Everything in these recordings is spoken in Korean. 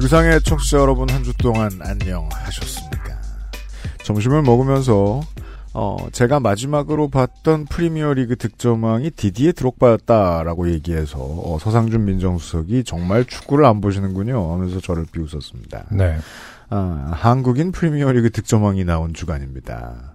지구상의 청취자 여러분 한 주 동안 안녕하셨습니까? 점심을 먹으면서 어, 제가 마지막으로 봤던 프리미어리그 득점왕이 디디에 드록바였다라고 얘기해서 어, 서상준 민정수석이 정말 축구를 안 보시는군요 하면서 저를 비웃었습니다. 네. 아, 한국인 프리미어리그 득점왕이 나온 주간입니다.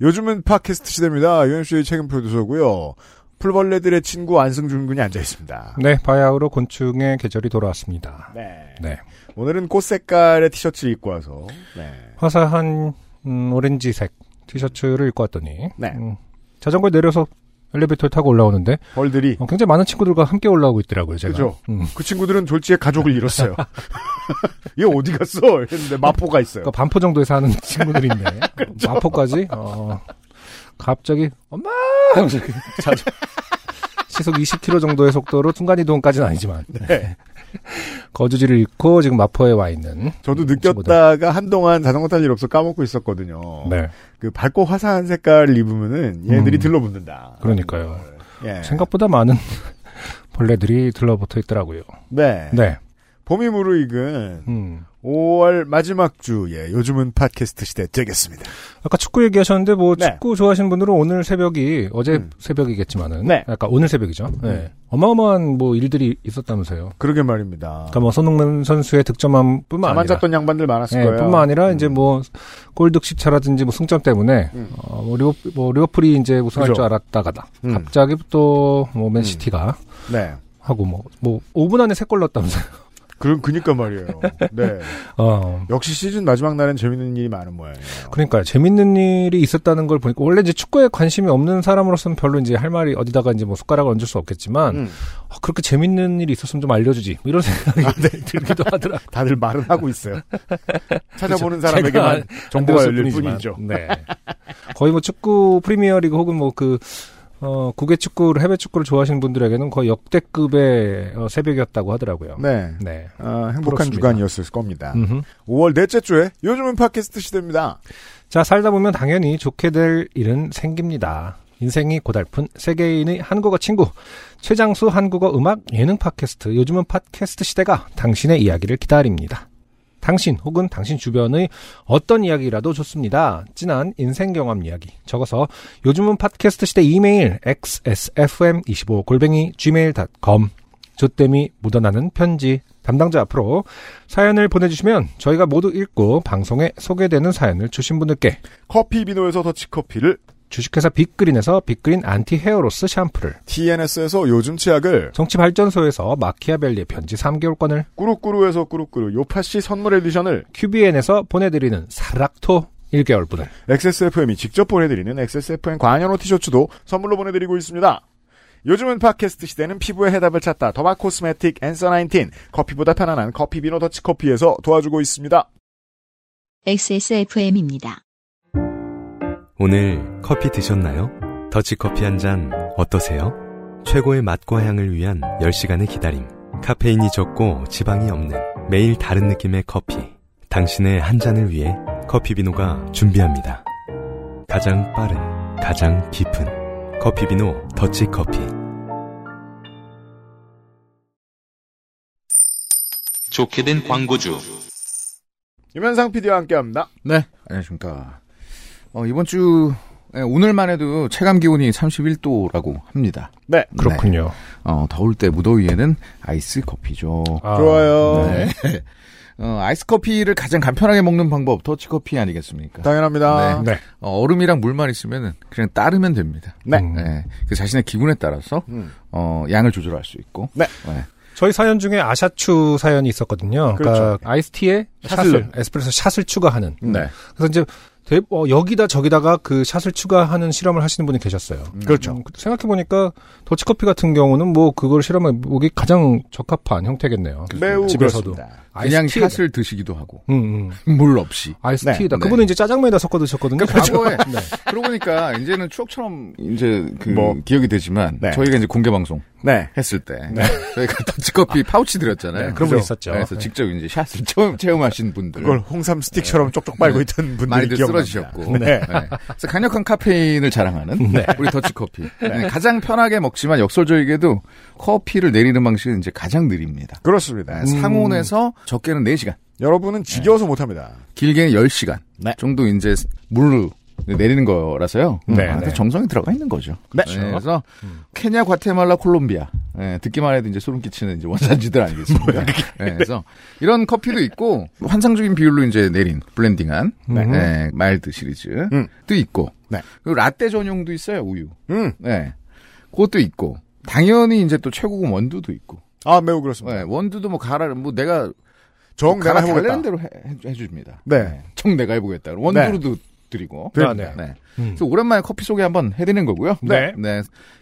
요즘은 팟캐스트 시대입니다. UMC의 책임 프로듀서고요. 풀벌레들의 친구 안승준 군이 앉아 있습니다. 네, 바야흐로 곤충의 계절이 돌아왔습니다. 네. 네. 오늘은 꽃 색깔의 티셔츠를 입고 와서 네. 화사한 음, 오렌지색 티셔츠를 입고 왔더니 네. 음, 자전거에 내려서 엘리베이터를 타고 올라오는데 벌들이 어, 굉장히 많은 친구들과 함께 올라오고 있더라고요. 제가. 그죠. 음. 그 친구들은 졸지에 가족을 잃었어요. 얘 어디 갔어? 했는데 마포가 있어요. 그러니까 반포 정도에 사는 친구들인데 마포까지 어, 갑자기 엄마 하면서 자전- 시속 20km 정도의 속도로 순간 이동까지는 아니지만 네. 거주지를 잃고 지금 마포에 와 있는 저도 친구들. 느꼈다가 한동안 자전거 탈 일 없어 까먹고 있었거든요. 네. 그 밝고 화사한 색깔을 입으면은 얘들이 음. 들러붙는다. 그러니까요. 예. 생각보다 많은 벌레들이 들러붙어 있더라고요. 네. 네. 봄이 무르익은 음. 5월 마지막 주에 요즘은 팟캐스트 시대 되겠습니다. 아까 축구 얘기하셨는데 뭐 네. 축구 좋아하시는 분들은 오늘 새벽이 어제 음. 새벽이겠지만은 네. 아까 오늘 새벽이죠. 네. 어마어마한 뭐 일들이 있었다면서요. 그러게 말입니다. 그러니까 뭐 손흥민 선수의 득점함뿐만 아니라 잤던 양반들 많았을 네, 거예요. 뿐만 아니라 이제 음. 뭐 골득실 차라든지 뭐 승점 때문에 음. 어, 뭐 리버 뭐 리버풀이 이제 우승할 그죠. 줄 알았다가다 음. 갑자기 또 뭐 맨시티가 네. 하고 뭐뭐 5분 안에 세 골 넣었다면서요. 그럼 그니까 말이에요. 네. 어. 역시 시즌 마지막 날엔 재밌는 일이 많은 모양이에요. 그러니까 재밌는 일이 있었다는 걸 보니까 원래 이제 축구에 관심이 없는 사람으로서는 별로 이제 할 말이 어디다가 이제 뭐 숟가락을 얹을 수 없겠지만 음. 아, 그렇게 재밌는 일이 있었으면 좀 알려주지 뭐 이런 생각이 아, 네. 들기도 하더라. 다들 말은 하고 있어요. 찾아보는 제가 사람에게만 안 정보가 열릴. 뿐이죠. 네. 거의 뭐 축구 프리미어리그 혹은 뭐그 어, 국외 축구를 해외 축구를 좋아하시는 분들에게는 거의 역대급의 어, 새벽이었다고 하더라고요. 네. 네. 어, 행복한 부럽습니다. 주간이었을 겁니다. 음흠. 5월 넷째 주에 요즘은 팟캐스트 시대입니다. 자, 살다 보면 당연히 좋게 될 일은 생깁니다. 인생이 고달픈 세계인의 한국어 친구 최장수 한국어 음악 예능 팟캐스트 요즘은 팟캐스트 시대가 당신의 이야기를 기다립니다. 당신 혹은 당신 주변의 어떤 이야기라도 좋습니다. 진한 인생 경험 이야기 적어서 요즘은 팟캐스트 시대 이메일 xsfm25 골뱅이 gmail.com 조땜이 묻어나는 편지 담당자 앞으로 사연을 보내주시면 저희가 모두 읽고 방송에 소개되는 사연을 주신 분들께 커피 비노에서 더치커피를, 주식회사 빅그린에서 빅그린 anti hair loss 샴푸를 TNS에서 요즘 치약을, 정치발전소에서 마키아벨리의 편지 3개월권을 꾸루꾸루에서 꾸루꾸루 요파시 선물 edition을, QBN에서 보내드리는 사락토 1개월분을 XSFM이 직접 보내드리는 XSFM 관현호 티셔츠도 선물로 보내드리고 있습니다. 요즘은 팟캐스트 시대는 피부의 해답을 찾다. 더마 코스메틱 앤서 19 커피보다 편안한 커피 비노 더치 커피에서 도와주고 있습니다. XSFM입니다. 오늘 커피 드셨나요? 더치커피 한 잔 어떠세요? 최고의 맛과 향을 위한 10시간의 기다림. 카페인이 적고 지방이 없는 매일 다른 느낌의 커피. 당신의 한 잔을 위해 커피비노가 준비합니다. 가장 빠른, 가장 깊은 커피비노 더치커피. 좋게 된 광고주. 유면상 PD와 함께합니다. 네, 안녕하십니까. 어, 이번 주, 예, 오늘만 해도 체감 기온이 31도라고 합니다. 네. 그렇군요. 어, 더울 때 무더위에는 아이스 커피죠. 아, 좋아요. 네. 어, 아이스 커피를 가장 간편하게 먹는 방법, 더치 커피 아니겠습니까? 당연합니다. 네. 어, 얼음이랑 물만 있으면 그냥 따르면 됩니다. 네. 음. 네. 그 자신의 기분에 따라서, 음. 어, 양을 조절할 수 있고. 네. 저희 사연 중에 아샤추 사연이 있었거든요. 그러니까 그렇죠. 아이스티에 샷을. 샷을, 에스프레소 샷을 추가하는. 네. 그래서 이제 대- 어, 여기다 저기다가 그 샷을 추가하는 실험을 하시는 분이 계셨어요. 그렇죠. 생각해 보니까 더치커피 같은 경우는 뭐 그걸 실험해 보기 가장 적합한 형태겠네요. 매우 집에서도. 그렇습니다. 그냥 아이스티에다. 샷을 드시기도 하고 음, 음. 물 없이. 아이스티에다. 네. 그분은 이제 짜장면에다 섞어 드셨거든요. 그러니까 과거에 네. 그러고 보니까 이제는 추억처럼 이제 그 뭐. 기억이 되지만 네. 저희가 이제 공개 방송 네. 했을 때 저희가 더치커피 파우치 드렸잖아요. 그런 분. 있었죠. 그래서 직접 이제 샷을 처음 체험하신 분들 그걸 홍삼 스틱처럼 쪽쪽 빨고 네. 있던 분들이 많이들 기억납니다. 쓰러지셨고 네. 네. 그래서 강력한 카페인을 자랑하는 우리 더치커피 네, 가장 편하게 먹지만 역설적이게도 커피를 내리는 방식은 이제 가장 느립니다. 그렇습니다. 네, 상온에서 적게는 4시간 여러분은 지겨워서 못합니다. 길게는 10시간 네. 정도 이제 물로 내리는 거라서요. 네, 아, 네. 정성이 들어가 있는 거죠. 네. 그래서 케냐, 과테말라, 콜롬비아. 예, 듣기만 해도 이제 소름 끼치는 이제 원산지들 아니겠습니까? 예, 그래서 이런 커피도 있고 환상적인 비율로 이제 내린 blending한 예, mild 시리즈도 음. 있고 네. 그리고 라떼 전용도 있어요 우유. 음. 네, 그것도 있고 당연히 이제 또 최고급 원두도 있고. 아, 매우 그렇습니다. 예, 원두도 뭐 갈아 뭐 내가 정 내가 갈아 해보겠다. 대로 해, 해, 해 줍니다. 네. 정 내가 해보겠다. 원두로도 드리고. 네. 아, 네. 네. 음. 그래서 오랜만에 커피 소개 한번 해드리는 거고요. 네.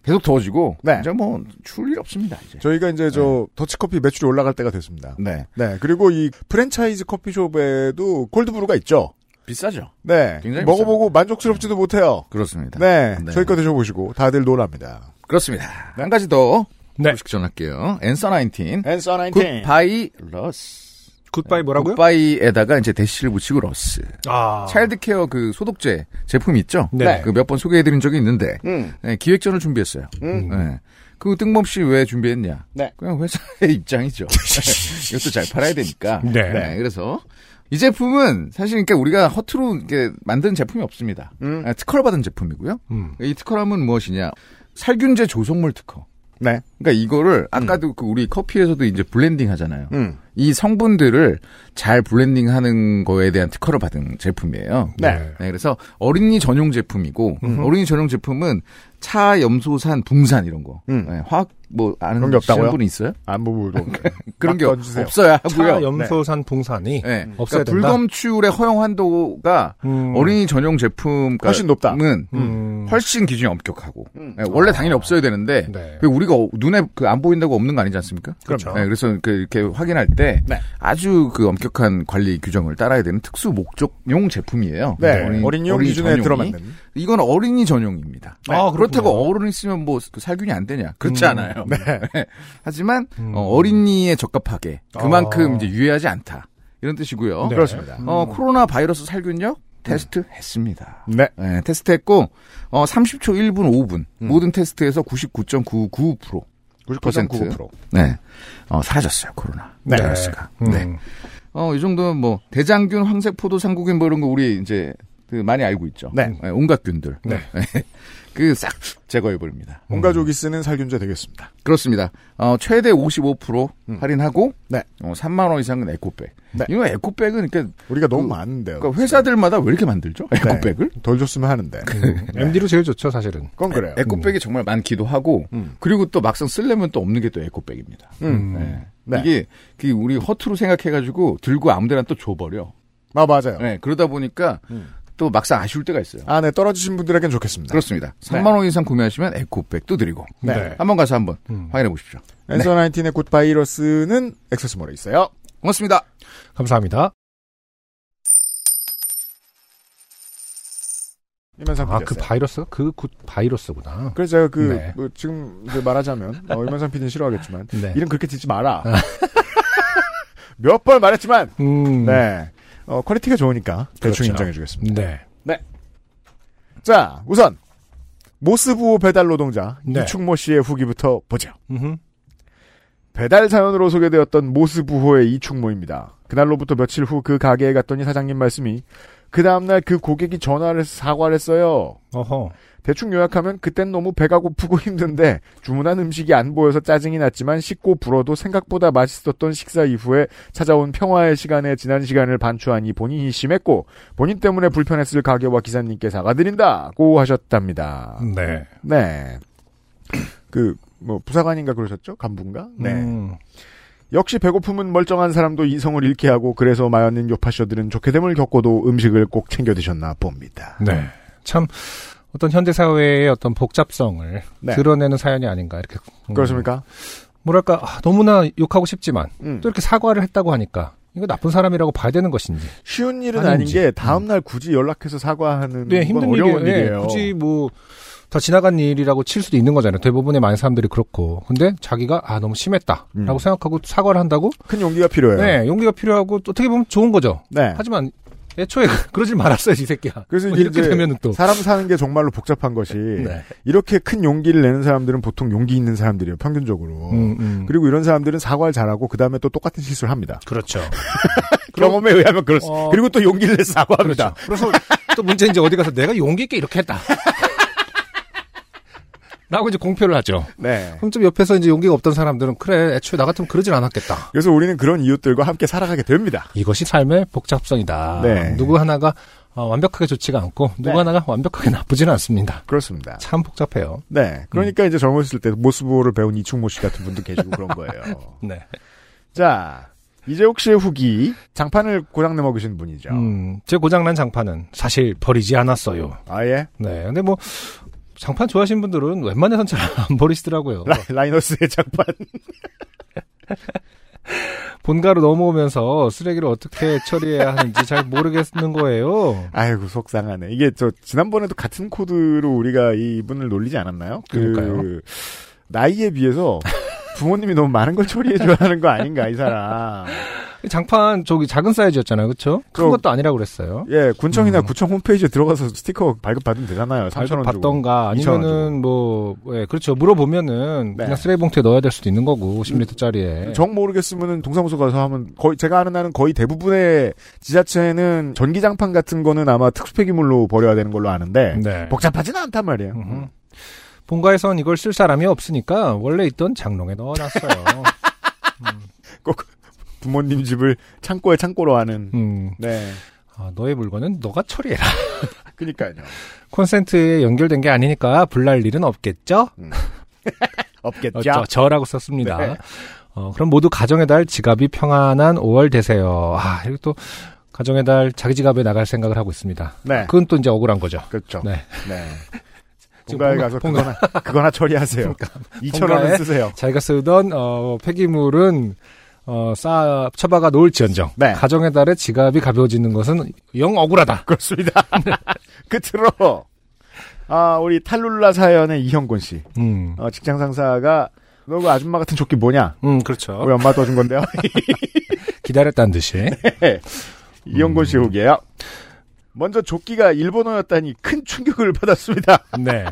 계속 더워지고. 네. 이제 뭐, 추울 일 없습니다, 이제. 저희가 이제 저 더치커피 매출이 올라갈 때가 됐습니다. 네. 네. 그리고 이 프랜차이즈 커피숍에도 cold brew가 있죠. 비싸죠? 네. 굉장히 먹어보고 만족스럽지도 못해요. 그렇습니다. 네. 네. 저희 거 드셔보시고 다들 놀랍니다. 그렇습니다. 한 가지 더. 네. 소식 전할게요. Answer 19. Answer 19. Goodbye loss. 굿바이 뭐라고요? 굿바이에다가 이제 대시를 붙이고 러스. 아. child care 그 소독제 제품 있죠? 네. 그 몇 번 소개해드린 적이 있는데. 음. 네, 기획전을 준비했어요. 음. 네. 그 뜬금없이 왜 준비했냐? 네. 그냥 회사의 입장이죠. 이것도 잘 팔아야 되니까. 네. 그래서 이 제품은 사실 그러니까 우리가 허투루 이렇게 만든 제품이 없습니다. 음. 아, 특허를 받은 제품이고요. 음. 이 특허람은 무엇이냐? 살균제 조성물 특허. 네. 그러니까 이거를 아까도 그 우리 커피에서도 이제 블렌딩 하잖아요. 음. 이 성분들을 잘 블렌딩하는 거에 대한 특허를 받은 제품이에요. 네. 그래서 어린이 전용 제품이고 어린이 전용 제품은 차아염소산, 붕산 이런 거. 음. 네, 화학 뭐 아는 그런 게 없다고요? 분이 있어요? 안부부도 그런 게 던지세요. 없어야 하고요. 차아염소산, 붕산이 네. 없어야 그러니까 된다. 불검출의 허용 한도가 음. 어린이 전용 제품 훨씬 높다. 은 음. 훨씬 기준이 엄격하고 네, 원래 당연히 없어야 되는데 네. 그 우리가 어- 눈에 그 안 보인다고 없는 거 아니지 않습니까? 그렇죠. 네, 그래서 그 이렇게 확인할 때 네. 아주 그 엄격한 관리 규정을 따라야 되는 특수 목적용 제품이에요. 네. 어린- 어린이용 어린이 기준에 전용이. 들어맞는. 이건 어린이 전용입니다. 아, 그렇군요. 그렇다고 어른 있으면 뭐그 살균이 안 되냐? 그렇지 음. 않아요. 네. 하지만 음. 어, 어린이에 적합하게 그만큼 아. 이제 유해하지 않다. 이런 뜻이고요. 네. 그렇습니다. 어, 코로나 바이러스 살균력 테스트 했습니다. 네. 네, 테스트 했고 어, 30초 1분 5분 모든 테스트에서 99.99% 99.99%. 네. 어, 사라졌어요, 코로나. 네. 바이러스가. 음. 네. 어, 이 정도면 뭐, 대장균, 황색 포도, 상구균 뭐 이런 거 우리 이제 그 많이 알고 있죠. 네. 온갖 균들. 네. 그 싹 제거해 버립니다. 온 가족이 쓰는 살균제 되겠습니다. 그렇습니다. 어, 최대 55% 할인하고, 네. 어, 3만 원 이상은 에코백. 네. 이거 에코백은, 그러니까, 우리가 너무 그- 많은데요. 그러니까 회사들마다 왜 이렇게 만들죠? 에코백을? 덜 줬으면 하는데. MD로 제일 좋죠, 사실은. 그건 그래요. 에코백이 정말 많기도 하고, 음. 그리고 또 막상 쓰려면 또 없는 게 또 에코백입니다. 음. 네. 네. 이게 그 우리 허투루 생각해 가지고 들고 아무데나 또 줘버려. 아, 맞아요. 네, 그러다 보니까 음. 또 막상 아쉬울 때가 있어요. 안에 떨어지신 분들에겐 좋겠습니다. 그렇습니다. 3만 원 이상 구매하시면 에코백도 드리고 네. 한번 가서 한번 음. 확인해 보십시오. 앤서 19의 굿바이러스는 액세스몰에 있어요. 고맙습니다. 감사합니다. 이면상 아. 그 바이러스가 그굿 바이러스구나. 그래서 제가 그, 네. 뭐 지금 말하자면, 어, 이면상 PD는 싫어하겠지만, 네. 이름 그렇게 짓지 마라. 몇 번 말했지만, 음. 네. 어, quality가 좋으니까 대충 그렇죠. 인정해주겠습니다. 네. 자, 우선, 모스부호 배달 노동자, 네. 이충모 씨의 후기부터 보죠. 음흠. 배달 사연으로 소개되었던 모스부호의 이충모입니다. 그날로부터 며칠 후 그 가게에 갔더니 사장님 말씀이 그 다음날 그 고객이 전화를 사과를 했어요. 어허. 대충 요약하면 그땐 너무 배가 고프고 힘든데 주문한 음식이 안 보여서 짜증이 났지만 식고 불어도 생각보다 맛있었던 식사 이후에 찾아온 평화의 시간에 지난 시간을 반추하니 본인이 심했고 본인 때문에 불편했을 가게와 기사님께 사과드린다고 하셨답니다. 네. 네. 그, 뭐, 부사관인가 그러셨죠? 간부인가? 네. 음. 역시 배고픔은 멀쩡한 사람도 이성을 잃게 하고 그래서 마연님 요파쇼들은 좋게 됨을 겪고도 음식을 꼭 챙겨 드셨나 봅니다. 네. 참 어떤 현대 사회의 어떤 복잡성을 네. 드러내는 사연이 아닌가 이렇게 음, 그렇습니까? 뭐랄까 아, 너무나 욕하고 싶지만 음. 또 이렇게 사과를 했다고 하니까 이거 나쁜 사람이라고 봐야 되는 것인지 쉬운 일은 아닌 아닌지. 게 다음 날 굳이 연락해서 사과하는 네건 힘든 어려운 일이에요. 예, 일이에요. 굳이 뭐 다 지나간 일이라고 칠 수도 있는 거잖아요. 대부분의 많은 사람들이 그렇고 근데 자기가 아 너무 심했다라고 음. 생각하고 사과를 한다고 큰 용기가 필요해요. 네 용기가 필요하고 또 어떻게 보면 좋은 거죠. 네. 하지만 애초에 그러질 말았어야지 이 새끼야. 그래서 뭐 이렇게 되면은 또 사람 사는 게 정말로 복잡한 것이 네. 이렇게 큰 용기를 내는 사람들은 보통 용기 있는 사람들이에요. 평균적으로. 음, 음. 그리고 이런 사람들은 사과를 잘하고 그 다음에 또 똑같은 실수를 합니다. 그렇죠. 경험에 의하면 그렇습니다. 어, 그리고 또 용기를 내서 사과합니다. 그래서 또 문제 이제 어디 가서 내가 용기 있게 이렇게 했다. 라고 이제 공표를 하죠. 네. 그럼 좀 옆에서 이제 용기가 없던 사람들은 그래 애초에 나 같으면 그러질 않았겠다. 그래서 우리는 그런 이웃들과 함께 살아가게 됩니다. 이것이 삶의 복잡성이다. 네. 누구 하나가 어, 완벽하게 좋지가 않고 누구 네. 하나가 완벽하게 나쁘지는 않습니다. 그렇습니다. 참 복잡해요. 네. 음. 그러니까 이제 젊었을 때 모스보를 배운 이충모 씨 같은 분도 계시고 그런 거예요. 네. 자, 이재욱 씨의 후기 장판을 고장 내 먹으신 분이죠. 음, 제 고장난 장판은 사실 버리지 않았어요. 아예 네. 근데 뭐 장판 좋아하시는 분들은 웬만해선 잘 안 버리시더라고요. 라, 라이너스의 장판. 본가로 넘어오면서 쓰레기를 어떻게 처리해야 하는지 잘 모르겠는 거예요. 아이고 속상하네. 이게 저 지난번에도 같은 코드로 우리가 이분을 놀리지 않았나요? 그러니까요. 그 나이에 비해서 부모님이 너무 많은 걸 처리해줘야 하는 거 아닌가 이 사람. 장판 저기 작은 사이즈였잖아요, 그렇죠? 큰 저- 것도 아니라고 그랬어요. 예, 군청이나 음. 구청 홈페이지에 들어가서 스티커 발급 받으면 되잖아요. 3천 원 주고. 받던가 2,000원 아니면은 뭐 예, 그렇죠. 물어보면은 네. 그냥 쓰레기 봉투에 넣어야 될 수도 있는 거고 10리터짜리에. 정 모르겠으면은 동사무소 가서 하면 거의 제가 아는 나는 거의 대부분의 지자체는 전기 장판 같은 거는 아마 특수 폐기물로 버려야 되는 걸로 아는데 네. 복잡하지는 않단 말이에요. 본가에선 이걸 쓸 사람이 없으니까 원래 있던 장롱에 넣어놨어요. 부모님 집을 창고에 창고로 하는. 음, 네. 아, 너의 물건은 너가 처리해라. 그니까요. 콘센트에 연결된 게 아니니까 불날 일은 없겠죠? 없겠죠. 어, 저, 저라고 썼습니다. 네. 어, 그럼 모두 가정의 달 지갑이 평안한 5월 되세요. 아, 이거 또 가정의 달 자기 지갑에 나갈 생각을 하고 있습니다. 네. 그건 또 이제 억울한 거죠. 그렇죠. 네. 네. 본가에 본가- 가서 본가- 그거나, 그거나 처리하세요. 2천 원은 쓰세요. 자기가 쓰던 어, 폐기물은 어, 쌓아 처박아 놓을지언정 네. 가정의 달에 지갑이 가벼워지는 것은 영 억울하다. 그렇습니다. 끝으로, 아, 우리 탈룰라 사연의 이형곤 씨. 음, 어, 직장 상사가, 너 그 아줌마 같은 조끼 뭐냐? 음 그렇죠. 우리 엄마 떠준 건데요. 기다렸다는 듯이. 이형곤 씨 후기예요. 먼저 조끼가 일본어였다니 큰 충격을 받았습니다. 네.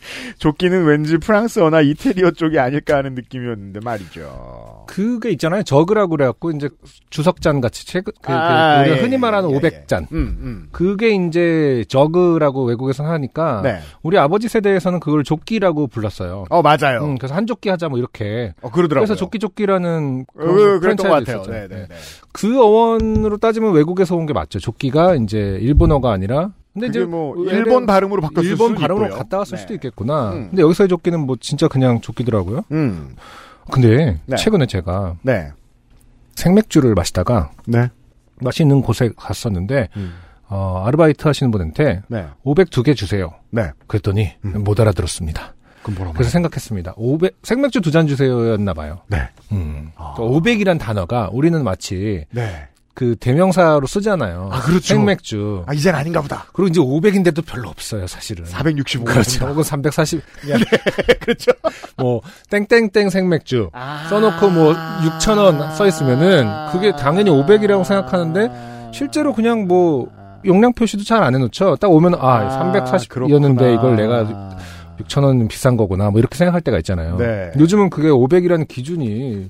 조끼는 왠지 프랑스어나 이태리어 쪽이 아닐까 하는 느낌이었는데 말이죠. 그게 있잖아요. 저그라고 그래갖고 이제 주석잔 같이 최근 그, 그 아, 우리가 예, 흔히 말하는 예, 예. 500잔. 음, 음. 그게 이제 저그라고 외국에서 하니까 네. 우리 아버지 세대에서는 그걸 조끼라고 불렀어요. 어, 맞아요. 음, 그래서 한 조끼 하자 뭐 이렇게. 어, 그러더라고요. 그래서 조끼 조끼라는 어, 그랬던 프랜차이즈 것 같아요. 네, 네, 네. 네. 그 어원으로 따지면 외국에서 온 게 맞죠. 조끼가 이제 일본어가 아니라 근데 이제 뭐 일본 발음으로 바뀌었을 일본 수도 발음으로 있고요. 갔다 왔을 네. 수도 있겠구나. 음. 근데 여기서의 조끼는 뭐 진짜 그냥 조끼더라고요. 음. 근데 네. 최근에 제가 네. 생맥주를 마시다가 네. 맛있는 곳에 갔었는데 음. 어, 아르바이트 하시는 분한테 네. 502개 주세요. 네. 그랬더니 음. 못 알아들었습니다. 그럼 뭐라고? 그래서 생각했습니다. 500 생맥주 두 잔 주세요였나 봐요. 네. 음. 아. 500이란 단어가 우리는 마치 네. 그 대명사로 쓰잖아요. 아, 그렇죠. 생맥주. 아, 이젠 아닌가 보다. 그리고 이제 500인데도 별로 없어요, 사실은. 465. 그렇죠. 혹은 340. 그냥 그렇죠. 뭐 땡땡땡 생맥주 아. 써놓고 뭐 6천 원 써 있으면은 그게 당연히 500이라고 생각하는데 실제로 그냥 뭐 용량 표시도 잘 안 해놓죠. 딱 오면 아 340이었는데 이걸 내가 6천 원 비싼 거구나 뭐 이렇게 생각할 때가 있잖아요. 네. 요즘은 그게 500이라는 기준이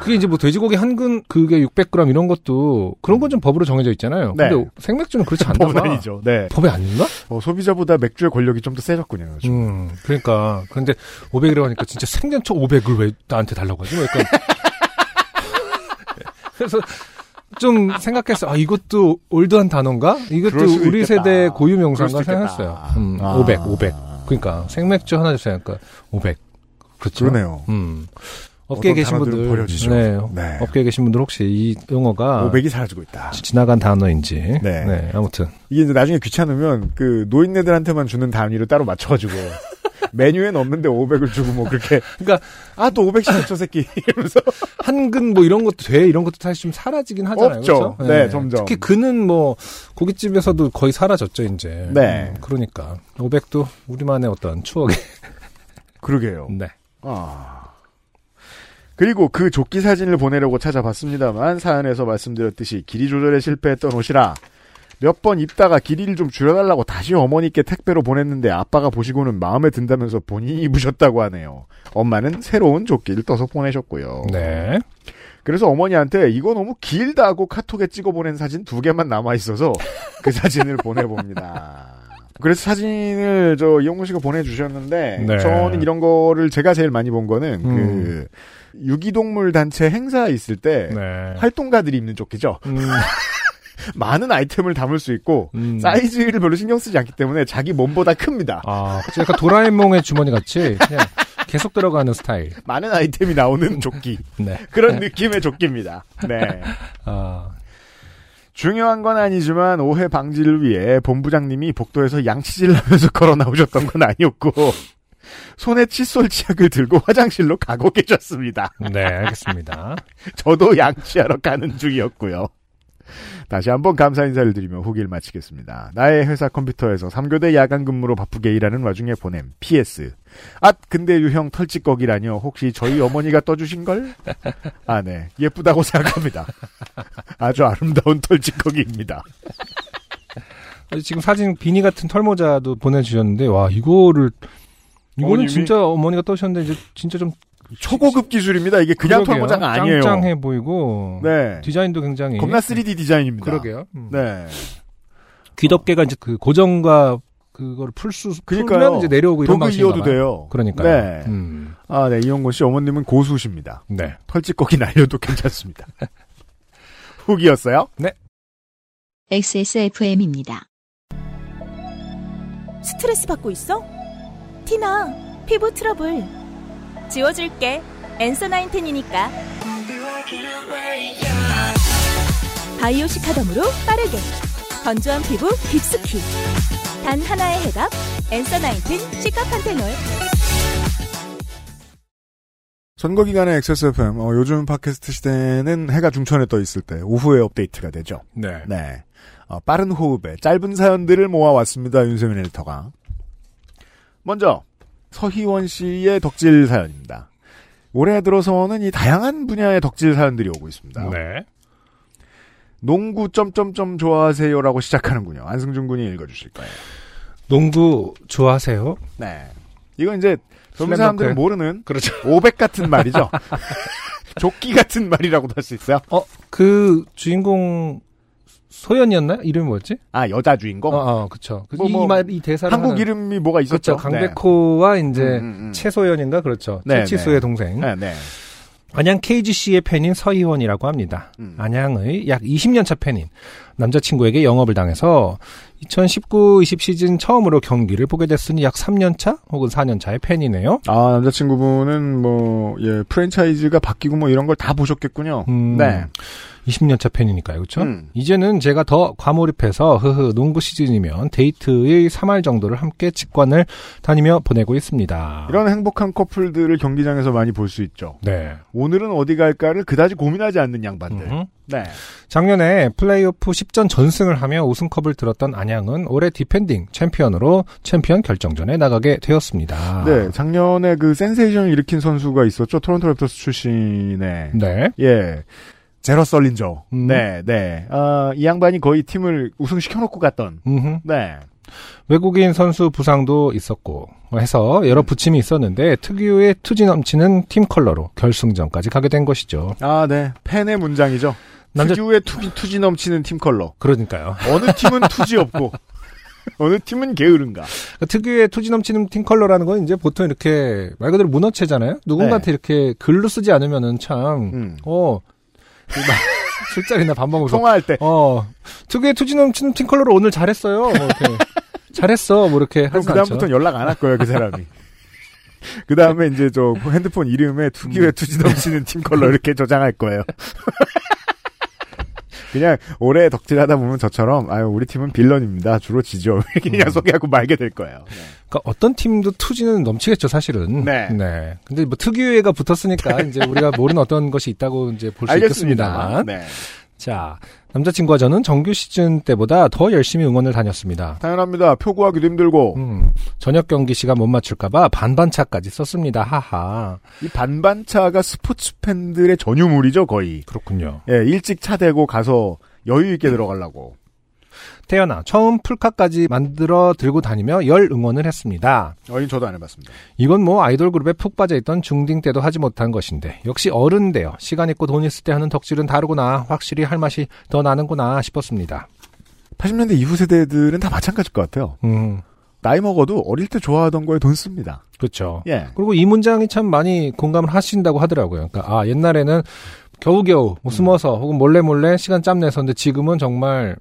그게 이제 뭐 돼지고기 한 근 그게 600g 이런 것도 그런 건 좀 법으로 정해져 있잖아요. 네. 근데 생맥주는 그렇지 않나 법은 봐. 아니죠. 네. 법에 안 있나? 어, 소비자보다 맥주의 권력이 좀 더 세졌군요. 요즘. 음, 그러니까. 근데 500이라고 하니까 진짜 생전처 500을 왜 나한테 달라고 하지? 뭐 약간. 그래서 좀 생각했어. 아, 이것도 올드한 단어인가? 이것도 그럴 수도 우리 있겠다. 세대 고유 명사인가 수도 있겠다. 생각했어요. 음, 아. 500, 500. 그러니까 생맥주 하나 주세요. 그러니까 500. 그렇죠. 그러네요. 음. 업계에 계신 분들, 버려지죠. 네, 네. 업계에 계신 분들 혹시 이 용어가 500이 사라지고 있다. 지나간 단어인지, 네. 네. 아무튼 이게 이제 나중에 귀찮으면 그 노인네들한테만 주는 단위로 따로 맞춰가지고 메뉴엔 없는데 500을 주고 뭐 그렇게 그러니까 아또 500씩 저 새끼 이러면서 한근 뭐 이런 것도 돼 이런 것도 사실 좀 사라지긴 하잖아요. 없죠. 그렇죠? 네, 점점. 특히 근은 뭐 고깃집에서도 거의 사라졌죠 이제. 네. 음, 그러니까 500도 우리만의 어떤 추억이. 그러게요. 네. 아. 그리고 그 조끼 사진을 보내려고 찾아봤습니다만 사연에서 말씀드렸듯이 길이 조절에 실패했던 옷이라 몇 번 입다가 길이를 좀 줄여달라고 다시 어머니께 택배로 보냈는데 아빠가 보시고는 마음에 든다면서 본인이 입으셨다고 하네요. 엄마는 새로운 조끼를 떠서 보내셨고요. 네. 그래서 어머니한테 이거 너무 길다고 카톡에 찍어 보낸 사진 두 개만 남아 있어서 그 사진을 보내봅니다. 그래서 사진을 저 이용구 씨가 보내주셨는데 네. 저는 이런 거를 제가 제일 많이 본 거는 음. 그 유기동물 단체 행사 있을 때 네. 활동가들이 입는 조끼죠. 음, 많은 아이템을 담을 수 있고 음. 사이즈를 별로 신경 쓰지 않기 때문에 자기 몸보다 큽니다. 아. 약간 도라에몽의 주머니 같이 그냥 계속 들어가는 스타일. 많은 아이템이 나오는 조끼 네. 그런 느낌의 조끼입니다. 네. 아, 중요한 건 아니지만 오해 방지를 위해 본부장님이 복도에서 양치질 하면서 걸어 나오셨던 건 아니었고 손에 칫솔 치약을 들고 화장실로 가고 계셨습니다. 네, 알겠습니다. 저도 양치하러 가는 중이었고요. 다시 한번 감사 인사를 드리며 후기를 마치겠습니다. 나의 회사 컴퓨터에서 3교대 야간 근무로 바쁘게 일하는 와중에 보냄 PS. 아, 근데 유형 털찌꺼기라뇨. 혹시 저희 어머니가 떠주신 걸? 아, 네. 예쁘다고 생각합니다. 아주 아름다운 털찌꺼기입니다. 지금 사진 비니 같은 털모자도 보내주셨는데, 와, 이거를, 이거는 어머님이- 진짜 어머니가 떠셨는데, 이제 진짜 좀. 초고급 기술입니다. 이게 그냥 그러게요. 털모자가 아니에요. 짱짱해 보이고. 네. 디자인도 굉장히. 겁나 3D 디자인입니다. 그러게요. 음. 네. 귀덮개가 이제 그 고정과 그거를 풀수, 그러니까요. 풀면 이제 내려오고 이런 이어도 봐요. 돼요. 그러니까. 네. 음. 아, 네. 이용곤 씨 어머님은 고수십니다. 네. 털찌꺼기 날려도 괜찮습니다. 후기였어요? XSFM입니다. 스트레스 받고 있어? 티나, 피부 트러블. 지워줄게. 엔서 나인텐이니까. 바이오 시카덤으로 빠르게. 건조한 피부 깊숙이. 단 하나의 해답. 엔서 나인텐 시카판테놀. 선거 기간의 XSFM, 어, 요즘 팟캐스트 시대는 해가 중천에 떠 있을 때 오후에 업데이트가 되죠. 네. 네. 어, 빠른 호흡에 짧은 사연들을 모아왔습니다. 윤세민 에디터가. 먼저 서희원 씨의 덕질 사연입니다. 올해 들어서는 이 다양한 분야의 덕질 사연들이 오고 있습니다. 네. 농구 점점점 좋아하세요라고 시작하는군요. 안승준 군이 읽어주실 거예요. 농구 좋아하세요? 네. 이건 이제 젊은. 사람들은 모르는 그렇죠. 500 같은 말이죠. 조끼 같은 말이라고도 할 수 있어요. 어, 그 주인공 소연이었나요? 이름이 뭐였지? 아 여자 주인공. 어, 어, 그쵸. 그 뭐, 이 뭐, 말, 이 대사를. 한국 하는- 이름이 뭐가 있었죠. 그렇죠. 강백호와 이제 음, 음, 음. 최소연인가 그렇죠. 네, 최치수의 네. 동생. 네, 네. 안양 KGC의 팬인 서희원이라고 합니다. 음. 안양의 약 20년차 팬인 남자친구에게 영업을 당해서 2019-20 시즌 처음으로 경기를 보게 됐으니 약 3년차 혹은 4년차의 팬이네요. 아 남자친구분은 뭐 예, 프랜차이즈가 바뀌고 뭐 이런 걸 다 보셨겠군요. 음, 네. 20년차 팬이니까요. 그렇죠? 음. 이제는 제가 더 과몰입해서 흐흐 농구 시즌이면 데이트의 3할 정도를 함께 직관을 다니며 보내고 있습니다. 이런 행복한 커플들을 경기장에서 많이 볼 수 있죠. 네. 오늘은 어디 갈까를 그다지 고민하지 않는 양반들. 음. 네. 작년에 플레이오프 10전 전승을 하며 우승컵을 들었던 안양은 올해 defending 챔피언으로 챔피언 결정전에 나가게 되었습니다. 네, 작년에 그 센세이션을 일으킨 선수가 있었죠. 토론토 랩터스 출신의 네. 예. 제러드 설린저. 음. 네, 네. 아, 이 양반이 거의 팀을 우승시켜놓고 갔던. 음흠. 네. 외국인 선수 부상도 있었고 해서 여러 부침이 있었는데 특유의 투지 넘치는 팀 컬러로 결승전까지 가게 된 것이죠. 아, 네. 팬의 문장이죠. 남자- 특유의 투, 투지 넘치는 팀 컬러. 그러니까요. 어느 팀은 투지 없고, 어느 팀은 게으른가. 특유의 투지 넘치는 팀 컬러라는 건 이제 보통 이렇게 말 그대로 문어체잖아요. 누군가한테 이렇게 글로 쓰지 않으면은 참, 네. 음. 어, 술자리나 밥 먹으면서 통화할 때. 어, 특유의 투지 넘치는 팀 컬러로 오늘 잘했어요. 뭐 이렇게. 잘했어. 뭐 이렇게 그럼 하지 않죠. 그다음부터는 연락 안 할 거예요, 그 사람이. 그 다음에 이제 저 핸드폰 이름에 투기회 투지 넘치는 팀 컬러 이렇게 저장할 거예요. 그냥 오래 덕질하다 보면 저처럼 아유 우리 팀은 빌런입니다. 주로 지죠. 이렇게 그냥 소개하고 말게 될 거예요. 그러니까 어떤 팀도 투지는 넘치겠죠, 사실은. 네. 근데 뭐 특유회가 붙었으니까 이제 우리가 모르는 어떤 것이 있다고 이제 볼 수 있겠습니다만. 네. 자, 남자친구와 저는 정규 시즌 때보다 더 열심히 응원을 다녔습니다. 당연합니다. 표 구하기도 힘들고 음, 저녁 경기 시간 못 맞출까봐 반반차까지 썼습니다. 하하. 이 반반차가 스포츠 팬들의 전유물이죠 거의. 그렇군요. 예, 일찍 차 대고 가서 여유 있게 들어가려고. 태연아, 처음 풀카까지 만들어 들고 다니며 열 응원을 했습니다. 어린 저도 안 해봤습니다. 이건 뭐 아이돌 그룹에 푹 빠져있던 중딩 때도 하지 못한 것인데 역시 어른인데요. 시간 있고 돈 있을 때 하는 덕질은 다르구나. 확실히 할 맛이 더 나는구나 싶었습니다. 80년대 이후 세대들은 다 마찬가지일 것 같아요. 음, 나이 먹어도 어릴 때 좋아하던 거에 돈 씁니다. 그렇죠. 예. 그리고 이 문장이 참 많이 공감을 하신다고 하더라고요. 그러니까 아 옛날에는 겨우겨우 뭐 숨어서 혹은 몰래 몰래 시간 짬 내서 근데 지금은 정말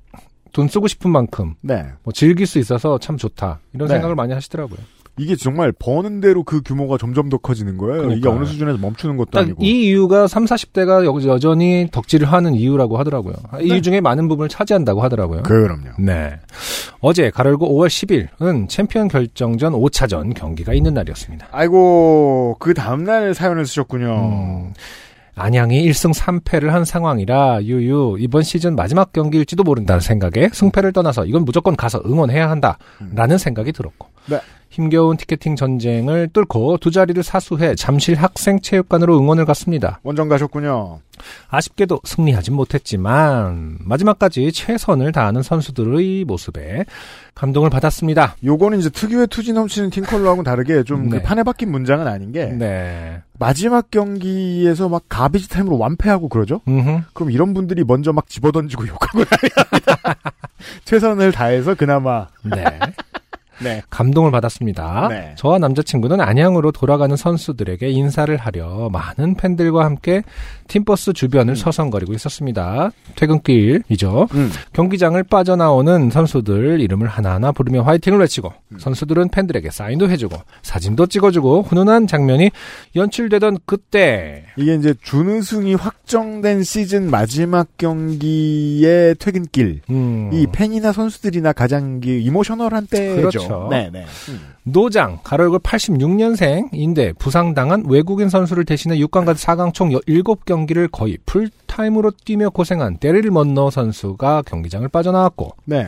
돈 쓰고 싶은 만큼 네. 뭐 즐길 수 있어서 참 좋다 이런 네. 생각을 많이 하시더라고요. 이게 정말 버는 대로 그 규모가 점점 더 커지는 거예요. 이게 그러니까요. 어느 수준에서 멈추는 것도 딱 아니고. 이 이유가 3, 40대가 여전히 덕질을 하는 이유라고 하더라고요. 이 네. 이유 중에 많은 부분을 차지한다고 하더라고요. 그럼요. 네. 어제 가열고 5월 10일은 챔피언 결정전 5차전 경기가 있는 날이었습니다. 아이고 그 다음날 사연을 쓰셨군요. 음, 안양이 1승 3패를 한 상황이라 유유 이번 시즌 마지막 경기일지도 모른다는 생각에 승패를 떠나서 이건 무조건 가서 응원해야 한다라는 생각이 들었고 네. 힘겨운 티켓팅 전쟁을 뚫고 두 자리를 사수해 잠실 학생 체육관으로 응원을 갔습니다. 원정 가셨군요. 아쉽게도 승리하진 못했지만 마지막까지 최선을 다하는 선수들의 모습에 감동을 받았습니다. 요거는 이제 특유의 투지 넘치는 팀 컬러하고는 다르게 좀그 네. 판에 박힌 문장은 아닌 게 네. 마지막 경기에서 막 garbage time으로 완패하고 그러죠? 음흠. 그럼 이런 분들이 먼저 막 집어던지고 욕하고. 최선을 다해서 그나마 네. 네. 감동을 받았습니다. 네. 저와 남자친구는 안양으로 돌아가는 선수들에게 인사를 하려 많은 팬들과 함께 팀버스 주변을 서성거리고 있었습니다. 퇴근길이죠. 음. 경기장을 빠져나오는 선수들 이름을 하나하나 부르며 화이팅을 외치고 선수들은 팬들에게 사인도 해주고 사진도 찍어주고 훈훈한 장면이 연출되던 그때 이게 이제 준우승이 확정된 시즌 마지막 경기의 퇴근길. 음, 이 팬이나 선수들이나 가장 이 emotional한 때죠. 그렇죠. 네, 네. 노장 괄호 열고 86년생인데 부상당한 외국인 선수를 대신해 6강과 4강 총 7경기를 거의 풀타임으로 뛰며 고생한 데릴 먼로 선수가 경기장을 빠져나왔고 네.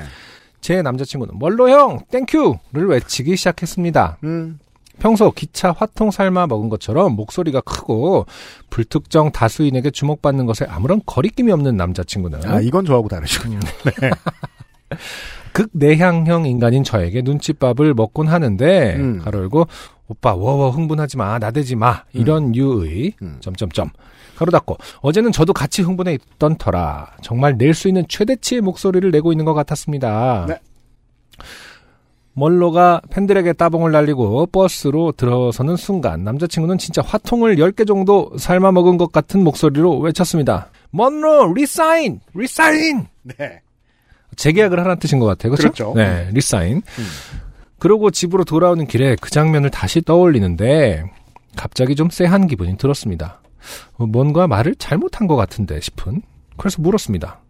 제 남자친구는 먼로 형 thank you를 외치기 시작했습니다. 음. 평소 기차 화통 삶아 먹은 것처럼 목소리가 크고 불특정 다수인에게 주목받는 것에 아무런 거리낌이 없는 남자친구는 아, 이건 저하고 다르시군요. 극내향형 인간인 저에게 눈칫밥을 먹곤 하는데 음. 괄호 열고 오빠 워워 흥분하지 마 나대지 마 이런 유의 음. 점점점 괄호 닫고 어제는 저도 같이 흥분해 있던 터라 정말 낼 수 있는 최대치의 목소리를 내고 있는 것 같았습니다. 네. 먼로가 팬들에게 따봉을 날리고 버스로 들어서는 순간 남자친구는 진짜 화통을 10개 정도 삶아 먹은 것 같은 목소리로 외쳤습니다. 먼로 re-sign re-sign 네. 재계약을 하라는 뜻인 것 같아요. 그렇죠? 그렇죠. 네, re-sign. 그러고 집으로 돌아오는 길에 그 장면을 다시 떠올리는데 갑자기 좀 쎄한 기분이 들었습니다. 어, 뭔가 말을 잘못한 것 같은데 싶은. 그래서 물었습니다.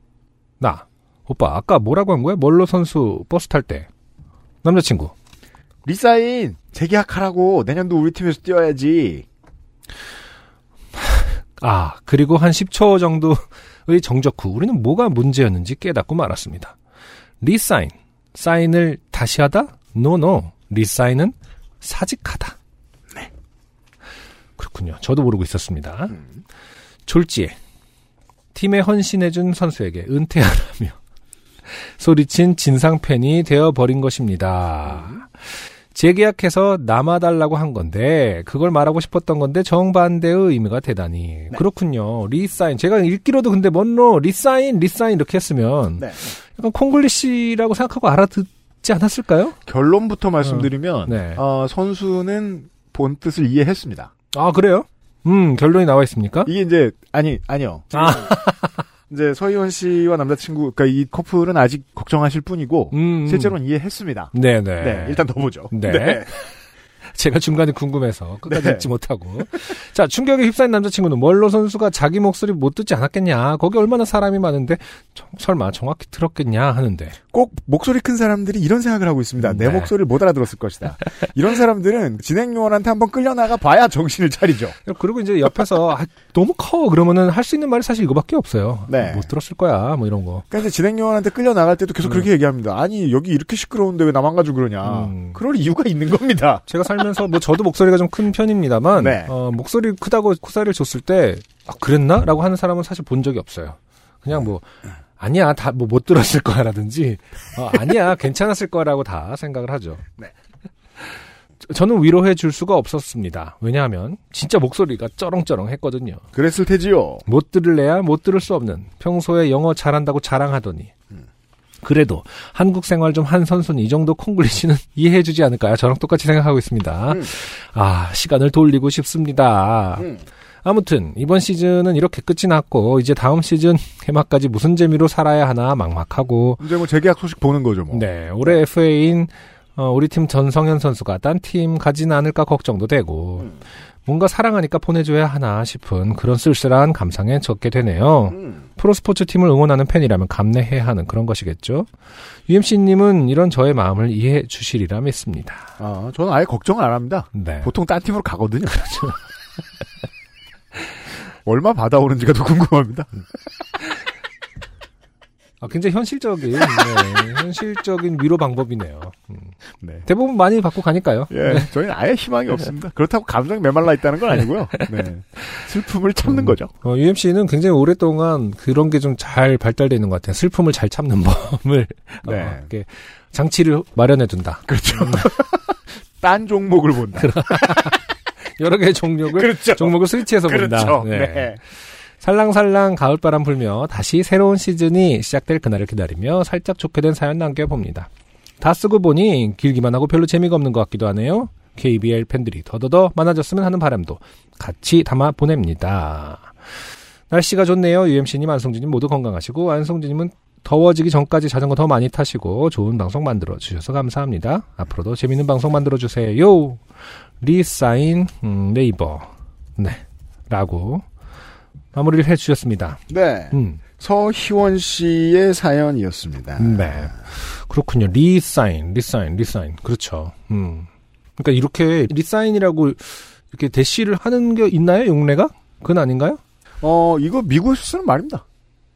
나 오빠 아까 뭐라고 한 거야? 먼로 선수 버스 탈 때. 남자친구. re-sign 재계약하라고 내년도 우리 팀에서 뛰어야지. 아 그리고 한 10초 정도의 정적 후 우리는 뭐가 문제였는지 깨닫고 말았습니다. re-sign. 사인을 다시 하다? no no. resign은 사직하다. 네. 그렇군요. 저도 모르고 있었습니다. 졸지에 팀에 헌신해준 선수에게 은퇴하라며 소리친 진상 팬이 되어버린 것입니다. 재계약해서 남아달라고 한 건데 그걸 말하고 싶었던 건데 정반대의 의미가 대단히 그렇군요. re-sign 제가 읽기로도 근데 뭔로 re-sign re-sign 이렇게 했으면 네. 약간 콩글리시라고 생각하고 알아듣지 않았을까요? 결론부터 말씀드리면 네. 어, 선수는 본 뜻을 이해했습니다. 아 그래요? 음 결론이 나와 있습니까? 이게 이제 아니 아니요. 아. 이제 서희원 씨와 남자친구 그러니까 이 커플은 아직 걱정하실 뿐이고 음, 실제로는 이해했습니다. 네네. 네, 일단 더 보죠. 네. 제가 중간에 궁금해서 끝까지 네. 읽지 못하고. 자, 충격에 휩싸인 남자친구는 멀로 선수가 자기 목소리 못 듣지 않았겠냐. 거기 얼마나 사람이 많은데 정- 설마 정확히 들었겠냐 하는데. 꼭 목소리 큰 사람들이 이런 생각을 하고 있습니다. 내 네. 목소리를 못 알아들었을 것이다. 이런 사람들은 진행 요원한테 한번 끌려나가 봐야 정신을 차리죠. 그리고 이제 옆에서 아, 너무 커 그러면은 할 수 있는 말이 사실 이거밖에 없어요. 네. 못 들었을 거야. 뭐 이런 거. 그러니까 이제 진행 요원한테 끌려나갈 때도 계속 그렇게 얘기합니다. 아니 여기 이렇게 시끄러운데 왜 나만 가지고 그러냐. 음. 그럴 이유가 있는 겁니다. 제가 살 면서 뭐 저도 목소리가 좀 큰 편입니다만 네. 어, 목소리 크다고 코사리를 줬을 때 아, 그랬나?라고 하는 사람은 사실 본 적이 없어요. 그냥 뭐 아니야 다 뭐 못 들었을 거야라든지 어, 아니야 괜찮았을 거라고 다 생각을 하죠. 네. 저- 저는 위로해 줄 수가 없었습니다. 왜냐하면 진짜 목소리가 쩌렁쩌렁했거든요. 그랬을 테지요. 못 들을래야 못 들을 수 없는 평소에 영어 잘한다고 자랑하더니 그래도 한국 생활 좀 한 선수는 이 정도 콩글리시는 이해해주지 않을까요? 저랑 똑같이 생각하고 있습니다. 음. 아 시간을 돌리고 싶습니다. 음. 아무튼 이번 시즌은 이렇게 끝이 났고 이제 다음 시즌 개막까지 무슨 재미로 살아야 하나 막막하고 이제 뭐 재계약 소식 보는 거죠 뭐. 네 올해 FA인 우리 팀 전성현 선수가 딴 팀 가진 않을까 걱정도 되고 음. 뭔가 사랑하니까 보내줘야 하나 싶은 그런 쓸쓸한 감상에 적게 되네요. 음. 프로스포츠 팀을 응원하는 팬이라면 감내해야 하는 그런 것이겠죠. UMC님은 이런 저의 마음을 이해해 주시리라 믿습니다. 아, 저는 아예 걱정을 안 합니다. 네. 보통 딴 팀으로 가거든요. 얼마 받아오는지가 더 궁금합니다. 아, 굉장히 현실적인, 네, 현실적인 위로 방법이네요. 음. 네. 대부분 많이 받고 가니까요. 예, 저희는 아예 희망이 없습니다. 그렇다고 감정이 메말라 있다는 건 아니고요. 네. 슬픔을 참는 거죠. 어, UMC는 굉장히 오랫동안 그런 게 좀 잘 발달되어 있는 것 같아요. 슬픔을 잘 참는 법을 어, 네. 이렇게 장치를 마련해 둔다. 그렇죠. 딴 종목을 본다. 여러 개의 종목을 그렇죠. 종목을 스위치해서 본다. 그렇죠. 네. 네. 살랑살랑 가을바람 불며 다시 새로운 시즌이 시작될 그날을 기다리며 살짝 좋게 된 사연 남겨봅니다. 다 쓰고 보니 길기만 하고 별로 재미가 없는 것 같기도 하네요. KBL 팬들이 더더더 많아졌으면 하는 바람도 같이 담아 보냅니다. 날씨가 좋네요. UMC님, 안성진님 모두 건강하시고 안성진님은 더워지기 전까지 자전거 더 많이 타시고 좋은 방송 만들어 주셔서 감사합니다. 앞으로도 재밌는 방송 만들어 주세요. re-sign 음, 네이버 네 라고 마무리를 해주셨습니다. 네. 음, 서희원 씨의 사연이었습니다. 네. 그렇군요. re-sign, re-sign, re-sign. 그렇죠. 음. 그러니까 이렇게 re-sign이라고 이렇게 대시를 하는 게 있나요? 용례가? 그건 아닌가요? 어, 이거 미국에서 쓰는 말입니다.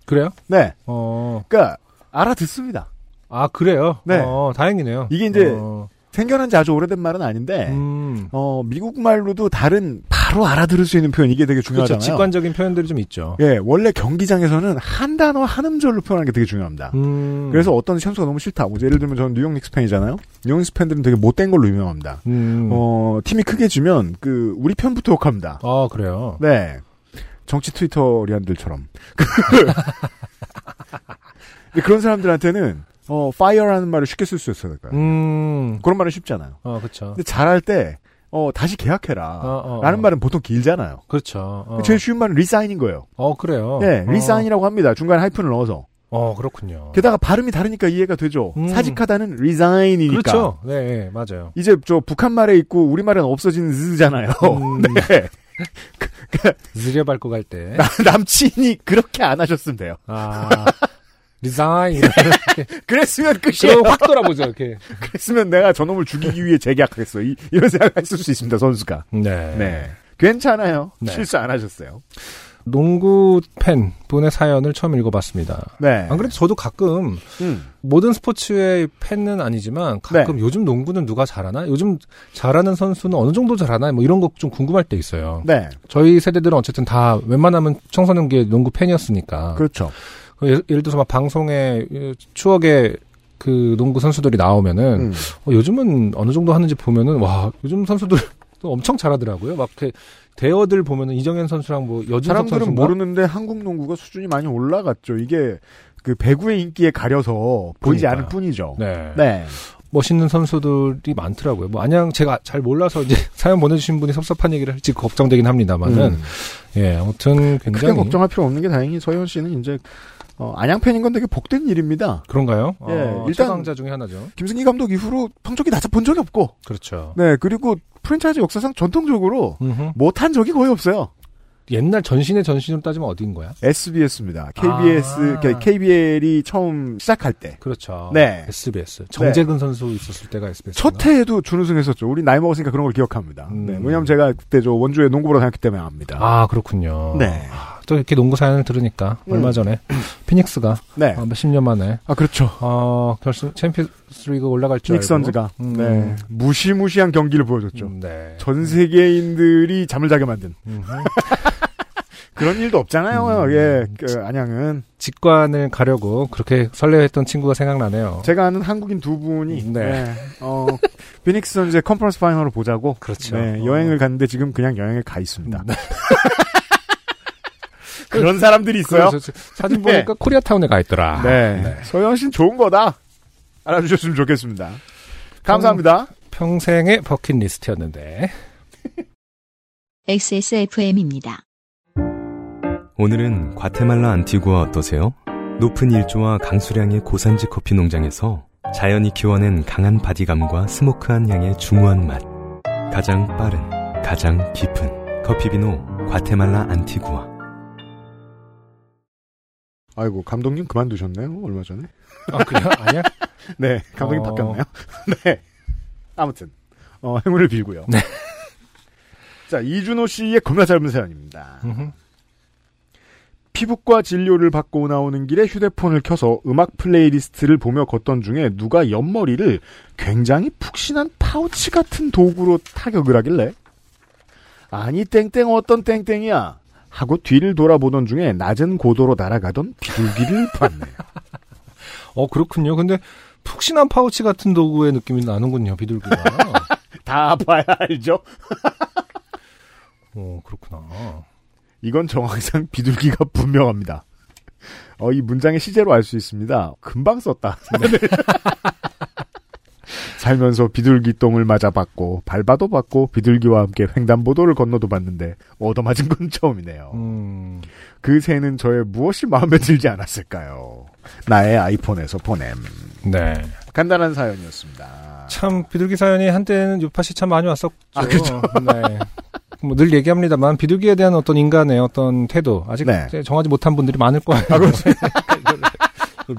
그래요? 네. 어, 그러니까 알아듣습니다. 아, 그래요? 네. 어, 다행이네요. 이게 이제 어, 생겨난 지 아주 오래된 말은 아닌데 음. 어, 미국 말로도 다른 바로 알아들을 수 있는 표현 이게 되게 그렇죠. 중요하잖아요. 직관적인 표현들이 좀 있죠. 예, 원래 경기장에서는 한 단어 한 음절로 표현하는 게 되게 중요합니다. 음. 그래서 어떤 선수가 너무 싫다. 뭐 예를 들면 저는 뉴욕 닉스 팬이잖아요. 뉴욕 닉스 팬들은 되게 못된 걸로 유명합니다. 음. 어, 팀이 크게 지면 그 우리 편부터 욕합니다. 아, 그래요. 네. 정치 트위터 리안들처럼. 근데 그런 사람들한테는 어, fire라는 말을 쉽게 쓸 수 있어요. 음. 그런 말은 쉽잖아요. 어, 그렇죠. 근데 잘할 때 어, 다시 계약해라. 어, 어, 라는 어. 말은 보통 길잖아요. 그렇죠. 어. 제일 쉬운 말은 re-sign인 거예요. 어, 그래요. 네, 어. re-sign이라고 합니다. 중간에 하이픈을 넣어서. 어, 그렇군요. 게다가 발음이 다르니까 이해가 되죠. 음. 사직하다는 resign이니까. 그렇죠. 네, 네, 맞아요. 이제 저 북한 말에 있고 우리 말에는 없어지는 즈잖아요. 음. 네. 즈려 밟고 갈 때. 나- 남친이 그렇게 안 하셨으면 돼요. 아, re-sign. 그랬으면 끝이에요. 확 돌아보죠, 이렇게. 그랬으면 내가 저놈을 죽이기 위해 재계약하겠어. 이, 이런 생각을 했을 수 있습니다, 선수가. 네. 네. 괜찮아요. 네. 실수 안 하셨어요. 농구 팬 분의 사연을 처음 읽어봤습니다. 네. 안 그래도 저도 가끔 음. 모든 스포츠의 팬은 아니지만 가끔 요즘 농구는 누가 잘하나? 요즘 잘하는 선수는 어느 정도 잘하나? 뭐 이런 거 좀 궁금할 때 있어요. 네. 저희 세대들은 어쨌든 다 웬만하면 청소년기에 농구 팬이었으니까. 그렇죠. 그 예를, 예를 들어서 막 방송에 추억의 그 농구 선수들이 나오면은 음. 어, 요즘은 어느 정도 하는지 보면은 와 요즘 선수들 또 엄청 잘하더라고요. 막 이렇게 대어들 보면은 이정현 선수랑 뭐 여준석 사람들은 선수인가? 모르는데 한국 농구가 수준이 많이 올라갔죠. 이게 그 배구의 인기에 가려서 보이지 그러니까요. 않을 뿐이죠. 네. 네. 멋있는 선수들이 많더라고요. 뭐 안양 제가 잘 몰라서 이제 사연 보내주신 분이 섭섭한 얘기를 할지 걱정되긴 합니다만은 음. 예 아무튼 크게 굉장히 걱정할 필요 없는 게 다행히 서현 씨는 이제 어, 안양팬인 건 되게 복된 일입니다. 그런가요? 예, 어, 일단- 최강자 중에 하나죠. 김승기 감독 이후로 성적이 낮아본 적이 없고, 그렇죠. 네, 그리고 프랜차이즈 역사상 전통적으로. 못한 적이 거의 없어요. 옛날 전신의 전신으로 따지면 어디인 거야? SBS입니다. KBS, 아. KBL이 처음 시작할 때. 그렇죠. 네. SBS. 정재근 선수 있었을 때가 SBS. 첫 해에도 준우승 했었죠. 우리 나이 먹었으니까 그런 걸 기억합니다. 음. 네, 왜냐면 제가 그때 저 원주에 농구 보러 다녔기 때문에 압니다. 아, 그렇군요. 네. 아, 또 이렇게 농구 사연을 들으니까 음. 얼마 전에 피닉스가 네. 어, 몇십 년 만에 아, 그렇죠. 어, 결승 챔피언스 리그 올라갈 줄 피닉스 선즈가 알고. 음. 네, 무시무시한 경기를 보여줬죠. 음, 네. 전 세계인들이 잠을 자게 만든. 그런 일도 없잖아요. 음. 예, 그 안양은 직관을 가려고 그렇게 설레했던 친구가 생각나네요. 제가 아는 한국인 두 분이 네. 네, 어, 피닉스 선즈의 컨퍼런스 파이널을 보자고 그렇죠. 네, 어. 여행을 갔는데 지금 그냥 여행을 가 있습니다. 네. 그런 사람들이 있어요. 그래서 사진 보니까 코리아타운에 가 있더라. 네. 소연 씨는 좋은 거다. 알아주셨으면 좋겠습니다. 감사합니다. 평 생의 버킷리스트였는데. XSFM입니다. 오늘은 과테말라 안티구아 어떠세요? 높은 일조와 강수량의 고산지 커피 농장에서 자연이 키워낸 강한 바디감과 스모크한 향의 중후한 맛. 가장 빠른, 가장 깊은 커피 비노 과테말라 안티구아. 아이고, 감독님 그만두셨네요, 얼마 전에. 아, 그래요? 아니야? 네, 감독님 어. 바뀌었나요? 네. 아무튼, 어, 행운을 빌고요. 네. 자, 이준호 씨의 겁나 짧은 사연입니다. 음흠. 피부과 진료를 받고 나오는 길에 휴대폰을 켜서 음악 playlist를 보며 걷던 중에 누가 옆머리를 굉장히 푹신한 파우치 같은 도구로 타격을 하길래 아니 땡땡 어떤 땡땡이야 하고 뒤를 돌아보던 중에 낮은 고도로 날아가던 비둘기를 봤네요. 어, 그렇군요. 근데 푹신한 파우치 같은 도구의 느낌이 나는군요, 비둘기가. 다 봐야 알죠? 어, 그렇구나. 이건 정황상 비둘기가 분명합니다. 어, 이 문장의 시제로 알 수 있습니다. 금방 썼다. 살면서 비둘기 똥을 맞아봤고 밟아도 봤고 비둘기와 함께 횡단보도를 건너도 봤는데 얻어맞은 건 처음이네요. 음, 그 새는 저의 무엇이 마음에 들지 않았을까요? 나의 아이폰에서 보냄. 네. 간단한 사연이었습니다. 참, 비둘기 사연이 한때는 요팟이 참 많이 왔었죠. 아, 그렇죠. 네. 뭐 늘 얘기합니다만, 비둘기에 대한 어떤 인간의 어떤 태도, 아직 네. 정하지 못한 분들이 많을 거예요. 아,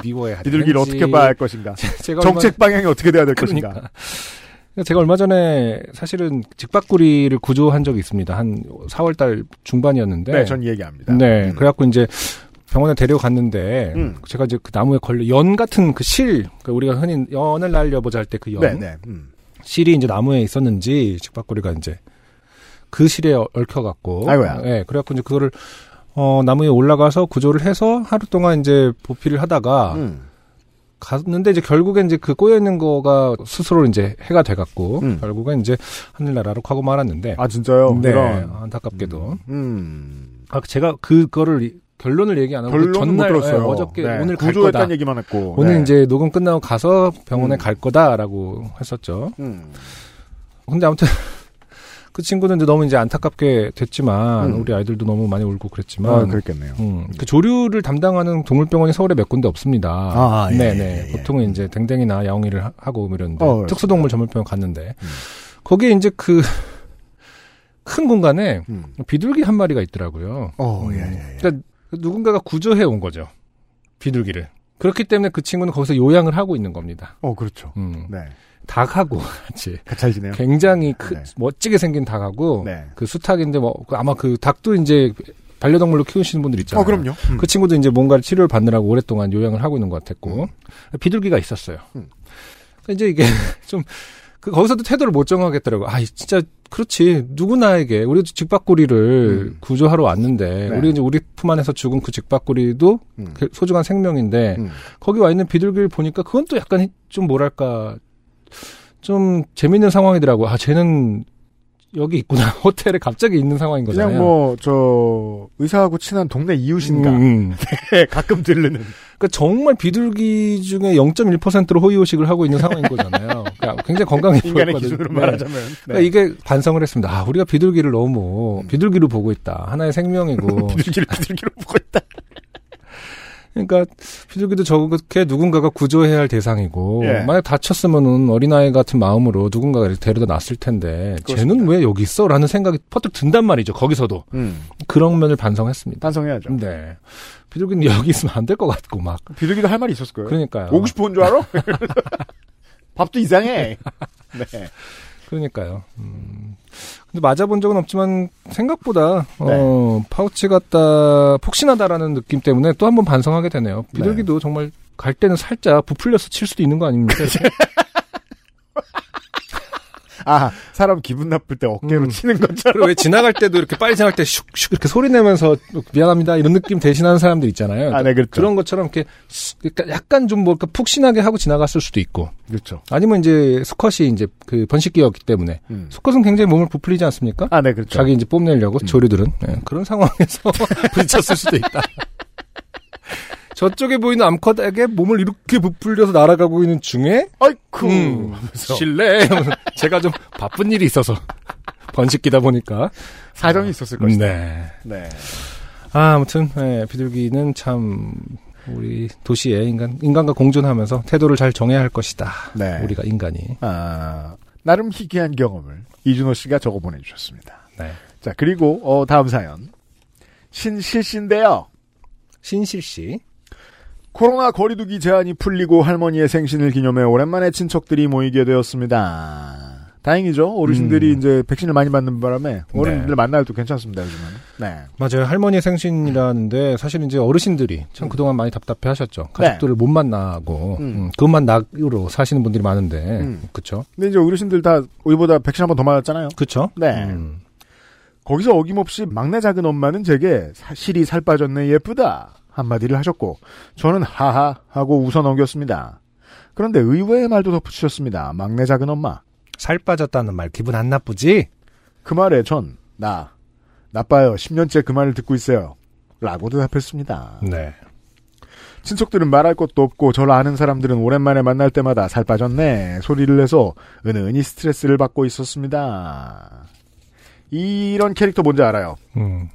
미워해 비둘기를 하든지. 어떻게 봐야 할 것인가? 정책 방향이 어떻게 돼야 될 것인가? 그러니까. 제가 얼마 전에 사실은 직박구리를 구조한 적이 있습니다. 한 4월 달 중반이었는데. 네, 전 얘기합니다. 네, 음. 그래갖고 이제 병원에 데려갔는데 음. 제가 이제 그 나무에 걸려 연 같은 그 실, 그 우리가 흔히 연을 날려보자 할 때 그 연, 네, 네. 음. 실이 이제 나무에 있었는지 직박구리가 이제 그 실에 얽- 얽혀갖고, 아이고야. 네, 그래갖고 이제 그거를 어 나무에 올라가서 구조를 해서 하루 동안 이제 보필을 하다가 음. 갔는데 이제 결국엔 이제 그 꼬여 있는 거가 스스로 이제 해가 돼 갖고 음. 결국엔 이제 하늘나라로 가고 말았는데 아 진짜요? 네 이런. 안타깝게도 음. 아 제가 그거를 이- 결론을 얘기 안 하고 못 전날 들었어요. 예, 어저께 네, 오늘 갈 거다 구조했다는 얘기만 했고. 오늘 네. 이제 녹음 끝나고 가서 병원에 음. 갈 거다라고 했었죠 음. 근데 아무튼 그 친구는 이제 너무 이제 안타깝게 됐지만 음. 우리 아이들도 너무 많이 울고 그랬지만 아, 그렇겠네요. 음, 그 조류를 담당하는 동물병원이 서울에 몇 군데 없습니다. 아, 예, 네네. 예, 예. 보통은 이제 댕댕이나 야옹이를 하- 하고 뭐 이런데 어. 특수동물 전문병원 갔는데 음. 거기에 이제 그 큰 공간에 음. 비둘기 한 마리가 있더라고요. 어, 음. 예, 예, 예. 그러니까 누군가가 구조해 온 거죠. 비둘기를. 그렇기 때문에 그 친구는 거기서 요양을 하고 있는 겁니다. 어, 그렇죠. 음. 네. 닭하고 같이 지내요? 굉장히 크, 네. 멋지게 생긴 닭하고 네. 그 수탉인데 뭐 아마 그 닭도 이제 반려동물로 키우시는 분들 있잖아요. 어, 그럼요. 음. 그 친구도 이제 뭔가를 치료를 받느라고 오랫동안 요양을 하고 있는 것 같았고 비둘기가 있었어요. 음. 그러니까 이제 이게 좀 그 거기서도 태도를 못 정하겠더라고. 아, 진짜 그렇지. 누구나에게 우리도 직박구리를 음. 구조하러 왔는데 네. 우리 이제 우리 품 안에서 죽은 그 직박구리도 음. 그 소중한 생명인데 음. 거기 와 있는 비둘기를 보니까 그건 또 약간 좀 뭐랄까 좀 재밌는 상황이더라고. 아, 쟤는 여기 있구나. 호텔에 갑자기 있는 상황인 거잖아요. 그냥 뭐, 저, 의사하고 친한 동네 이웃인가. 음, 음. 가끔 들르는. 그러니까 정말 비둘기 중에 0.1%로 호의호식을 하고 있는 상황인 거잖아요. 그러니까 굉장히 건강해 인간의 보였거든요. 기준으로 네. 말하자면. 그러니까 네. 이게 반성을 했습니다. 아, 우리가 비둘기를 너무 음. 비둘기로 보고 있다. 하나의 생명이고 비둘기를 비둘기로 보고 있다. 그러니까 비둘기도 저렇게 누군가가 구조해야 할 대상이고 예. 만약 다쳤으면은 어린아이 같은 마음으로 누군가가 이렇게 데려다 놨을 텐데 그렇습니다. 쟤는 왜 여기 있어? 라는 생각이 퍼뜩 든단 말이죠. 거기서도 음, 그런 면을 반성했습니다. 반성해야죠. 네. 비둘기는 여기 있으면 안 될 것 같고 막 비둘기도 할 말이 있었을 거예요. 그러니까요. 오고 싶어 온 줄 알아? 밥도 이상해. 네. 그러니까요. 음. 근데 맞아본 적은 없지만 생각보다 네. 어, 파우치 같다 폭신하다라는 느낌 때문에 또 한 번 반성하게 되네요. 비둘기도 네. 정말 갈 때는 살짝 부풀려서 칠 수도 있는 거 아닙니까? 아, 사람 기분 나쁠 때 어깨로 음. 치는 것처럼. 왜 지나갈 때도 이렇게 빨리 지나갈 때 슉슉 이렇게 소리 내면서 미안합니다 이런 느낌 대신하는 사람들 있잖아요. 아, 네, 그렇죠. 그런 것처럼 이렇게 스- 그러니까 약간 좀 뭘까 푹신하게 하고 지나갔을 수도 있고 그렇죠. 아니면 이제 수컷이 이제 그 번식기였기 때문에 음. 수컷은 굉장히 몸을 부풀리지 않습니까? 아, 네, 그렇죠. 자기 이제 뽐내려고 음. 조류들은 예, 그런 상황에서 부딪혔을 수도 있다. 저쪽에 보이는 암컷에게 몸을 이렇게 부풀려서 날아가고 있는 중에 아이쿠. 음, 하면서 실례 제가 좀 바쁜 일이 있어서 번식기다 보니까 사정이 있었을 것이다. 네. 네. 아, 아무튼 예, 비둘기는 참 우리 도시에 인간 인간과 공존하면서 태도를 잘 정해야 할 것이다. 네. 우리가 인간이. 아, 나름 희귀한 경험을 이준호 씨가 적어 보내주셨습니다. 네. 자, 그리고, 어, 다음 사연. 신실 씨인데요. 신실 씨. 코로나 거리두기 제한이 풀리고 할머니의 생신을 기념해 오랜만에 친척들이 모이게 되었습니다. 다행이죠. 어르신들이 음. 이제 백신을 많이 맞는 바람에 어른들 만나도 괜찮습니다, 요즘은. 네. 맞아요. 할머니의 생신이라는데 사실 이제 어르신들이 참 그동안 많이 답답해 하셨죠. 가족들을 못 만나고 음. 음, 그것만 낙으로 사시는 분들이 많은데. 음. 그쵸? 근데 이제 어르신들 다 우리보다 백신 한 번 더 맞았잖아요. 그쵸? 네. 음. 거기서 어김없이 막내 작은 엄마는 제게 사실이 살 빠졌네 예쁘다 한마디를 하셨고 저는 하하 하고 웃어 넘겼습니다. 그런데 의외의 말도 덧붙이셨습니다. 막내 작은 엄마. 살 빠졌다는 말 기분 안 나쁘지? 그 말에 전 나 나빠요. 10년째 그 말을 듣고 있어요. 라고 대답했습니다. 네. 친척들은 말할 것도 없고 저를 아는 사람들은 오랜만에 만날 때마다 살 빠졌네 소리를 내서 은은히 스트레스를 받고 있었습니다. 이런 캐릭터 뭔지 알아요? 음.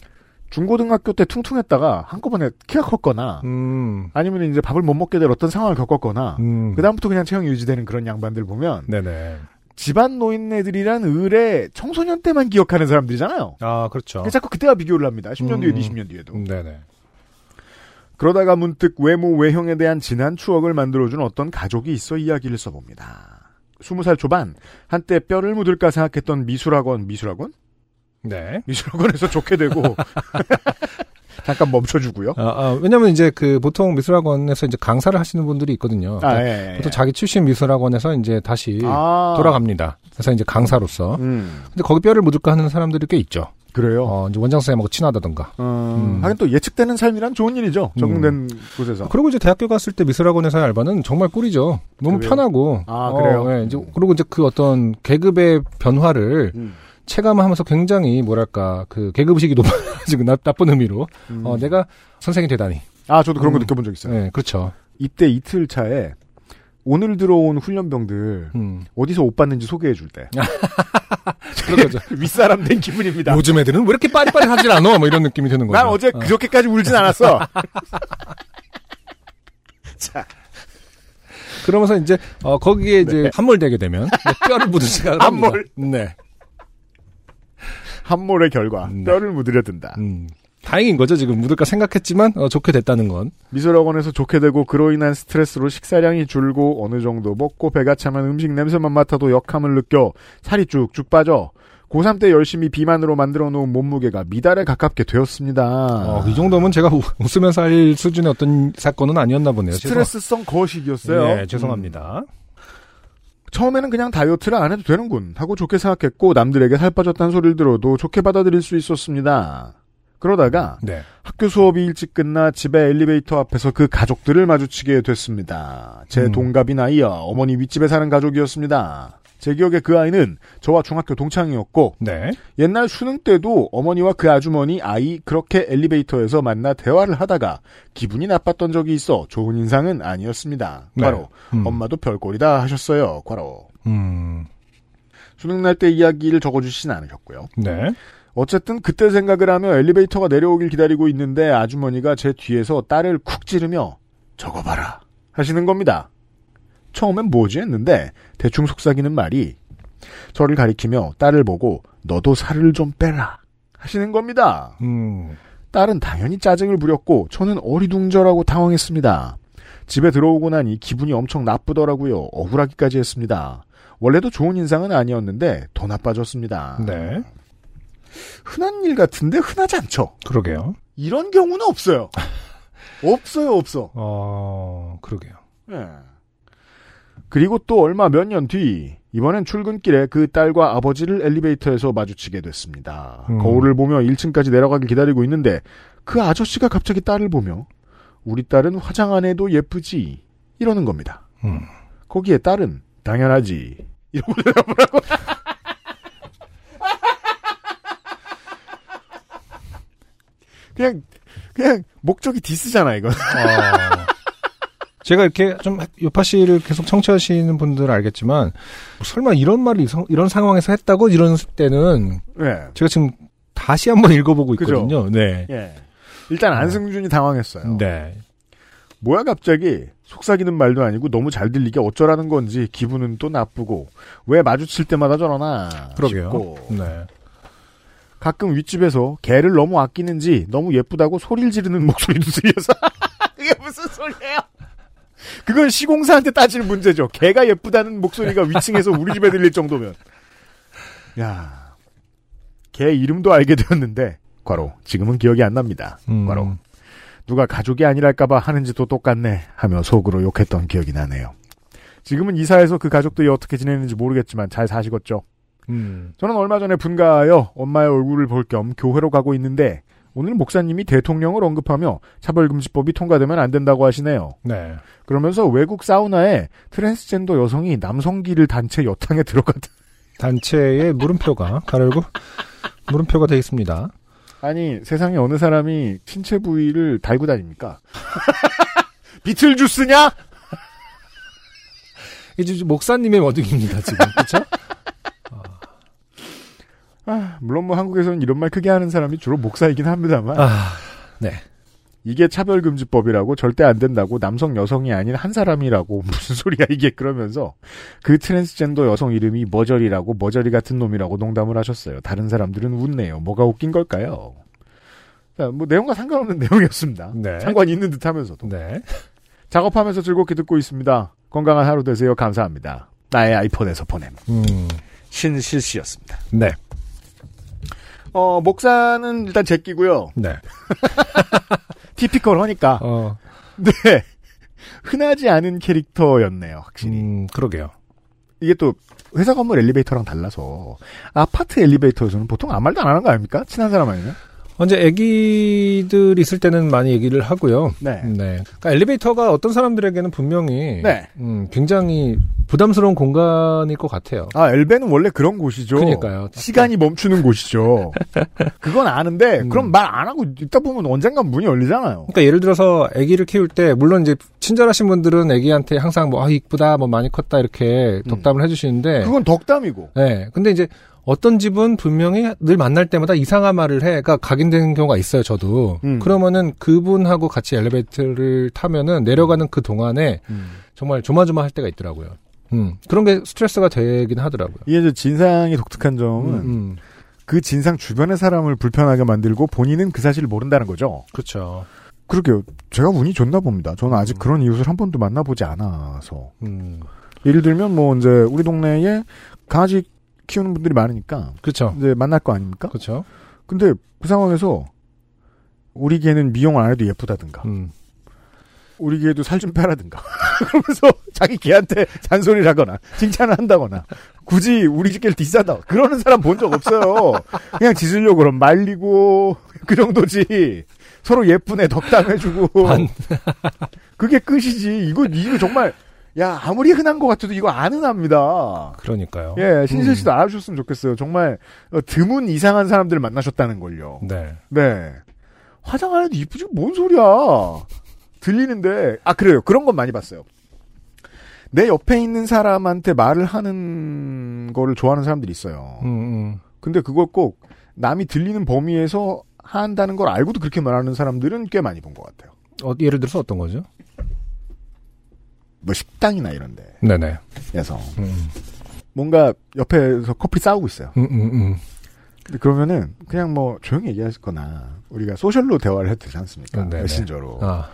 중고등학교 때 퉁퉁했다가 한꺼번에 키가 컸거나 음. 아니면 이제 밥을 못 먹게 될 어떤 상황을 겪었거나 음. 그다음부터 그냥 체형이 유지되는 그런 양반들 보면 네네. 집안 노인네들이란 을의 청소년 때만 기억하는 사람들이잖아요. 아, 그렇죠. 자꾸 그때와 비교를 합니다. 10년 뒤에, 음. 20년 뒤에도. 네네. 그러다가 문득 외모, 외형에 대한 진한 추억을 만들어준 어떤 가족이 있어 이야기를 써봅니다. 20살 초반, 한때 뼈를 묻을까 생각했던 미술학원, 미술학원? 네. 미술학원에서 좋게 되고, 잠깐 멈춰주고요. 아, 아, 왜냐면 이제 그 보통 미술학원에서 이제 강사를 하시는 분들이 있거든요. 아, 그러니까 예, 예. 보통 자기 출신 미술학원에서 이제 다시 아. 돌아갑니다. 그래서 이제 강사로서. 음, 근데 거기 뼈를 묻을까 하는 사람들이 꽤 있죠. 그래요. 어, 이제 원장 선생님하고 친하다던가. 어, 음. 하긴 또 예측되는 삶이란 좋은 일이죠. 적응된 곳에서. 그리고 이제 대학교 갔을 때 미술학원에서의 알바는 정말 꿀이죠. 너무 그래요? 편하고. 아, 그래요? 예, 이제 그리고 이제 그 어떤 계급의 변화를 음. 체감하면서 굉장히 뭐랄까 그 계급 의식이 높아지고 나, 나쁜 의미로 음. 어, 내가 선생이 되다니. 아, 저도 그런 거 음. 느껴본 적 있어요. 네, 그렇죠. 이때 이틀 차에 오늘 들어온 훈련병들 음. 어디서 옷 받는지 소개해 줄 때. 그런 거죠. 윗사람 된 기분입니다. 요즘 애들은 왜 이렇게 빠릿빠릿하질 않아? 뭐 이런 느낌이 드는 거죠. 난 어제 어. 그저께까지 울진 않았어. 자, 그러면서 이제 어, 거기에 이제 함몰되게 되면 뼈를 묻을 생각을 합니다. 함몰. 네. 함몰의 결과 네. 뼈를 묻으려 든다. 음. 다행인 거죠. 지금 묻을까 생각했지만 어, 좋게 됐다는 건. 미술학원에서 좋게 되고 그로 인한 스트레스로 식사량이 줄고 어느 정도 먹고 배가 차면 음식 냄새만 맡아도 역함을 느껴 살이 쭉쭉 빠져 고3 때 열심히 비만으로 만들어 놓은 몸무게가 미달에 가깝게 되었습니다. 어, 이 정도면 제가 우- 웃으면서 할 수준의 어떤 사건은 아니었나 보네요. 스트레스성 거식이었어요. 네, 죄송합니다. 처음에는 그냥 다이어트를 안 해도 되는군 하고 좋게 생각했고 남들에게 살 빠졌다는 소리를 들어도 좋게 받아들일 수 있었습니다. 그러다가 네. 학교 수업이 일찍 끝나 집에 엘리베이터 앞에서 그 가족들을 마주치게 됐습니다. 제 음. 동갑인 아이와 어머니 윗집에 사는 가족이었습니다. 제 기억에 그 아이는 저와 중학교 동창이었고 네. 옛날 수능 때도 어머니와 그 아주머니 아이 그렇게 엘리베이터에서 만나 대화를 하다가 기분이 나빴던 적이 있어 좋은 인상은 아니었습니다. 네. 과로 음. 엄마도 별꼴이다 하셨어요. 과로 음. 수능 날 때 이야기를 적어주시진 않으셨고요. 네. 어쨌든 그때 생각을 하며 엘리베이터가 내려오길 기다리고 있는데 아주머니가 제 뒤에서 딸을 쿡 찌르며 저거 봐라 하시는 겁니다. 처음엔 뭐지 했는데 대충 속삭이는 말이 저를 가리키며 딸을 보고 너도 살을 좀 빼라 하시는 겁니다. 음. 딸은 당연히 짜증을 부렸고 저는 어리둥절하고 당황했습니다. 집에 들어오고 나니 기분이 엄청 나쁘더라고요. 억울하기까지 했습니다. 원래도 좋은 인상은 아니었는데 더 나빠졌습니다. 네. 흔한 일 같은데 흔하지 않죠. 그러게요. 이런 경우는 없어요. 없어요, 없어. 어, 그러게요. 예. 그리고 또 얼마 몇 년 뒤, 이번엔 출근길에 그 딸과 아버지를 엘리베이터에서 마주치게 됐습니다. 음. 거울을 보며 1층까지 내려가길 기다리고 있는데, 그 아저씨가 갑자기 딸을 보며, 우리 딸은 화장 안 해도 예쁘지, 이러는 겁니다. 음. 거기에 딸은, 당연하지, 이러고 대답을 하고. 그냥, 그냥, 목적이 디스잖아, 이건. 어, 제가 이렇게 좀 요파 씨를 계속 청취하시는 분들은 알겠지만 설마 이런 말을 이런 상황에서 했다고 이런 때는 네. 제가 지금 다시 한번 읽어보고 그죠? 있거든요. 네. 예. 일단 안승준이 당황했어요. 네. 뭐야 갑자기 속삭이는 말도 아니고 너무 잘 들리게 어쩌라는 건지 기분은 또 나쁘고 왜 마주칠 때마다 저러나 그러게요. 싶고 네. 가끔 윗집에서 개를 너무 아끼는지 너무 예쁘다고 소리를 지르는 목소리도 들려서 그게 무슨 소리예요? 그건 시공사한테 따지는 문제죠. 개가 예쁘다는 목소리가 위층에서 우리 집에 들릴 정도면 야, 개 이름도 알게 되었는데 과로 지금은 기억이 안 납니다. 음. 과로 누가 가족이 아니랄까봐 하는지도 똑같네 하며 속으로 욕했던 기억이 나네요. 지금은 이사해서 그 가족들이 어떻게 지내는지 모르겠지만 잘 사시겠죠. 음. 저는 얼마 전에 분가하여 엄마의 얼굴을 볼 겸 교회로 가고 있는데 오늘 목사님이 대통령을 언급하며 차별금지법이 통과되면 안 된다고 하시네요. 네. 그러면서 외국 사우나에 트랜스젠더 여성이 남성기를 단체 여탕에 들어갔다. 단체의 물음표가 가르고 물음표가 되어 있습니다. 아니 세상에 어느 사람이 신체 부위를 달고 다닙니까? 비틀주스냐? 이제 목사님의 워딩입니다 지금 그렇죠? 아, 물론 뭐 한국에서는 이런 말 크게 하는 사람이 주로 목사이긴 합니다만 아, 네. 이게 차별금지법이라고 절대 안 된다고 남성 여성이 아닌 한 사람이라고 무슨 소리야 이게 그러면서 그 트랜스젠더 여성 이름이 머저리라고 머저리 같은 놈이라고 농담을 하셨어요. 다른 사람들은 웃네요. 뭐가 웃긴 걸까요? 자, 뭐 내용과 상관없는 내용이었습니다. 네. 상관이 있는 듯 하면서도 네. 작업하면서 즐겁게 듣고 있습니다. 건강한 하루 되세요. 감사합니다. 나의 아이폰에서 보냄 음. 신실 씨였습니다. 네. 어 목사는 일단 제끼고요. 네. 티피컬 하니까 어. 네 흔하지 않은 캐릭터였네요. 확실히. 음, 그러게요. 이게 또 회사 건물 엘리베이터랑 달라서 아파트 엘리베이터에서는 보통 아무 말도 안 하는 거 아닙니까? 친한 사람 아니면? 언제 아기들 있을 때는 많이 얘기를 하고요. 네. 네. 그러니까 엘리베이터가 어떤 사람들에게는 분명히 네. 음, 굉장히 부담스러운 공간일 것 같아요. 아 엘베는 원래 그런 곳이죠. 그러니까요. 시간이 멈추는 곳이죠. 그건 아는데 음. 그럼 말 안 하고 있다 보면 언젠간 문이 열리잖아요. 그러니까 예를 들어서 아기를 키울 때 물론 이제 친절하신 분들은 아기한테 항상 뭐 아 이쁘다 뭐 많이 컸다 이렇게 덕담을 해주시는데 그건 덕담이고. 네. 근데 이제 어떤 집은 분명히 늘 만날 때마다 이상한 말을 해. 그러니까 각인되는 경우가 있어요, 저도. 음. 그러면은 그분하고 같이 엘리베이터를 타면은 내려가는 그 동안에 정말 조마조마할 때가 있더라고요. 음. 그런 게 스트레스가 되긴 하더라고요. 이게 진상이 독특한 점은 음. 그 진상 주변의 사람을 불편하게 만들고 본인은 그 사실을 모른다는 거죠. 그렇죠. 그러게요. 제가 운이 좋나 봅니다. 저는 아직 그런 이웃을 한 번도 만나보지 않아서. 음. 예를 들면 뭐 이제 우리 동네에 강아지 키우는 분들이 많으니까 그렇죠. 이제 만날 거 아닙니까? 그렇죠. 근데 그 상황에서 우리 개는 미용을 안 해도 예쁘다든가 음. 우리 개도 살 좀 빼라든가 그러면서 자기 개한테 잔소리를 하거나 칭찬을 한다거나 굳이 우리 집 개를 디싸다 그러는 사람 본 적 없어요. 그냥 짖으려고 그럼 말리고 그 정도지 서로 예쁜 애 덕담해주고 반- 그게 끝이지 이거 이거 정말 야 아무리 흔한 것 같아도 이거 안 흔합니다. 그러니까요. 예, 신실 음. 씨도 알아주셨으면 좋겠어요. 정말 어, 드문 이상한 사람들을 만나셨다는 걸요. 네. 네. 화장 안 해도 이쁘지 뭔 소리야. 들리는데 아 그래요. 그런 건 많이 봤어요. 내 옆에 있는 사람한테 말을 하는 거를 좋아하는 사람들이 있어요. 음, 음. 근데 그걸 꼭 남이 들리는 범위에서 한다는 걸 알고도 그렇게 말하는 사람들은 꽤 많이 본 것 같아요. 어, 예를 들어서 어떤 거죠? 뭐 식당이나 이런 네네. 데에서 음, 뭔가 옆에서 커플이 싸우고 있어요. 음, 음, 음. 근데 그러면은 그냥 뭐 조용히 얘기하거나 우리가 소셜로 대화를 해도 되지 않습니까? 음, 네네. 메신저로. 아,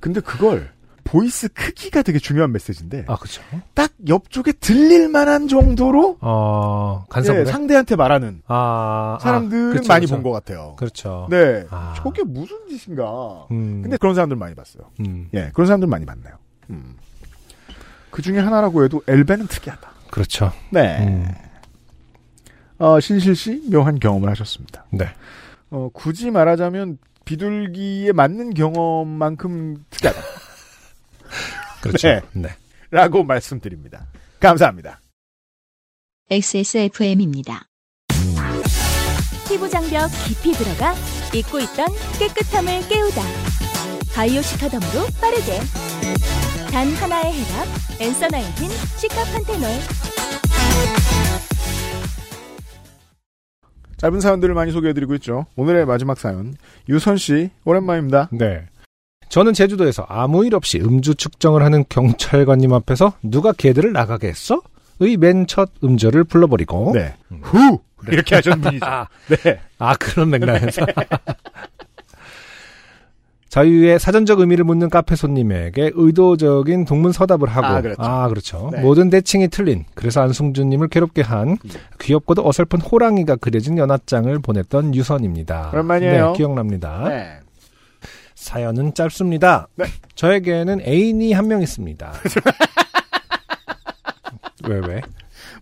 근데 그걸 voice 크기가 되게 중요한 메시지인데 아, 그쵸. 딱 옆쪽에 들릴 만한 정도로 어, 간섭을. 예, 상대한테 말하는 아, 사람들은 아, 그쵸, 많이. 본 것 같아요. 그렇죠. 네. 아. 저게 무슨 짓인가. 음, 근데 그런 사람들 많이 봤어요. 음, 예, 그런 사람들 많이 봤네요. 음. 그 중에 하나라고 해도 엘베는 특이하다. 그렇죠. 네. 음, 어, 신실 씨 묘한 경험을 하셨습니다. 네. 어, 굳이 말하자면 비둘기에 맞는 경험만큼 특이하다. 그렇죠. 네. 네. 라고 말씀드립니다. 감사합니다. XSFM입니다. 피부 장벽 깊이 들어가 잊고 있던 깨끗함을 깨우다. 바이오 시카덤으로 빠르게. 단 하나의 해답. 엔서 나인틴 시카판테놀. 짧은 사연들을 많이 소개해드리고 있죠. 오늘의 마지막 사연 유선 씨 오랜만입니다. 네. 저는 제주도에서 아무 일 없이 음주 측정을 하는 경찰관님 앞에서 누가 개들을 나가게 했어? 의 맨 첫 음절을 불러버리고 네. 후 이렇게 하셨는 분이죠. 네. 아 그런 맥락에서 자유의 사전적 의미를 묻는 카페 손님에게 의도적인 동문서답을 하고 아, 그렇죠. 그렇죠. 네. 모든 대칭이 틀린 그래서 안승준님을 괴롭게 한 귀엽고도 어설픈 호랑이가 그려진 연합장을 보냈던 유선입니다. 오랜만이에요. 네, 기억납니다. 네. 사연은 짧습니다. 네. 저에게는 애인이 한 명 있습니다. 왜 왜?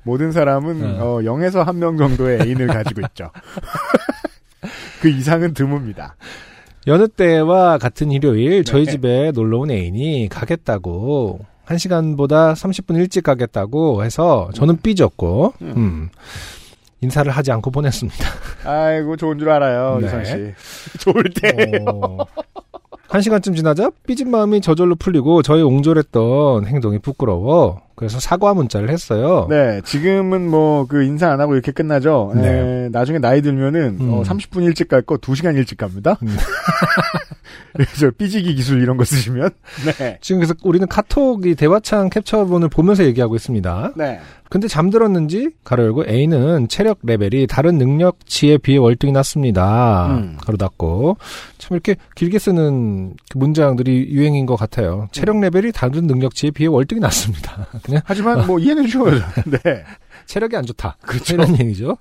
모든 사람은 어. 어, 0에서 한 명 정도의 애인을 가지고 있죠. 그 이상은 드뭅니다. 여느 때와 같은 일요일 저희 네. 집에 놀러 온 애인이 가겠다고 한 시간보다 30분 일찍 가겠다고 해서 저는 삐졌고 음. 음, 인사를 하지 않고 보냈습니다. 아이고 좋은 줄 알아요 네. 유선 씨. 좋을 때. 어, 한 시간쯤 지나자 삐진 마음이 저절로 풀리고 저의 옹졸했던 행동이 부끄러워 그래서 사과 문자를 했어요. 네, 지금은 뭐 그 인사 안 하고 이렇게 끝나죠. 네. 에, 나중에 나이 들면은 음. 어, 30분 일찍 갈 거 2시간 일찍 갑니다. 음. 그래서 삐지기 기술 이런 거 쓰시면 네. 지금 그래서 우리는 카톡이 대화창 캡처본을 보면서 얘기하고 있습니다. 네. 근데 잠들었는지 가로 열고 A는 체력 레벨이 다른 능력치에 비해 월등히 낮습니다. 음. 가로 닫고 참 이렇게 길게 쓰는 그 문장들이 유행인 것 같아요. 체력 음. 레벨이 다른 능력치에 비해 월등히 낮습니다. 그냥 하지만 뭐 이해는 주셔야죠. 네. 체력이 안 좋다. 그렇죠. 이런 얘기죠.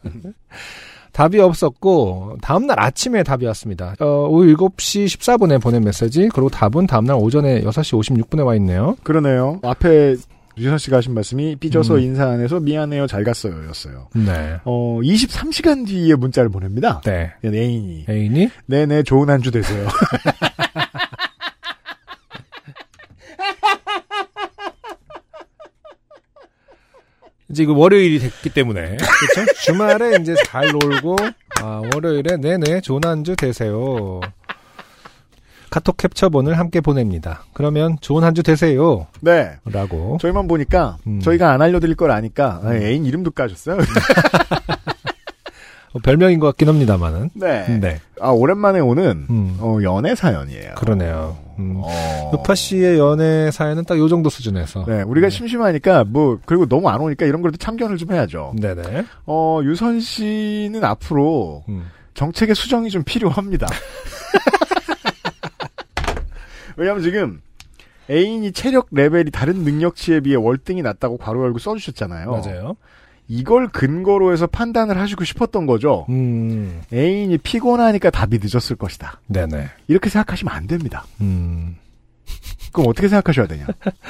답이 없었고 다음날 아침에 답이 왔습니다. 어, 오후 7시 14분에 보낸 메시지 그리고 답은 다음날 오전에 6시 56분에 와 있네요. 그러네요. 앞에 유선 씨가 하신 말씀이 삐져서 음. 인사 안 해서 미안해요 잘 갔어요 였어요. 네. 어 23시간 뒤에 문자를 보냅니다. 네. 애인이 애인이 네네 좋은 한 주 되세요. 이제 이거 월요일이 됐기 때문에 그렇죠? 주말에 이제 잘 놀고 아 월요일에 네네 좋은 한 주 되세요. 카톡 캡처본을 함께 보냅니다. 그러면 좋은 한 주 되세요. 네. 라고. 저희만 보니까 음. 저희가 안 알려드릴 걸 아니까 아, 애인 이름도 까셨어요. 어, 별명인 것 같긴 합니다만은. 네. 네. 아 오랜만에 오는 음. 어, 연애 사연이에요. 그러네요. 음. 어. 루파 씨의 연애 사연은 딱 요 정도 수준에서. 네, 우리가 네. 심심하니까 뭐 그리고 너무 안 오니까 이런 걸도 참견을 좀 해야죠. 네네. 어 유선 씨는 앞으로 음. 정책의 수정이 좀 필요합니다. 왜냐하면 지금 애인이 체력 레벨이 다른 능력치에 비해 월등히 낮다고 괄호 열고 써주셨잖아요. 맞아요. 이걸 근거로 해서 판단을 하시고 싶었던 거죠. 음. 애인이 피곤하니까 답이 늦었을 것이다. 네네. 이렇게 생각하시면 안 됩니다. 음. 그럼 어떻게 생각하셔야 되냐?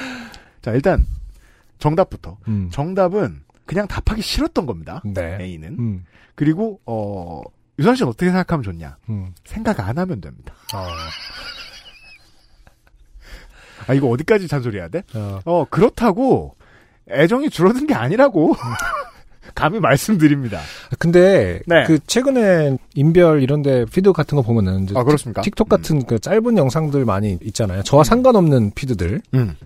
자, 일단 정답부터. 음. 정답은 그냥 답하기 싫었던 겁니다. 네. A는. 음. 그리고 어 유선 씨는 어떻게 생각하면 좋냐? 음. 생각 안 하면 됩니다. 어. 아 이거 어디까지 잔소리 해야 돼? 어. 어 그렇다고 애정이 줄어든 게 아니라고 감히 말씀드립니다. 근데 네. 그 최근에 인별 이런데 피드 같은 거 보면은 이제 아 그렇습니까? 틱톡 같은 그 짧은 영상들 많이 있잖아요. 저와 상관없는 피드들. 음.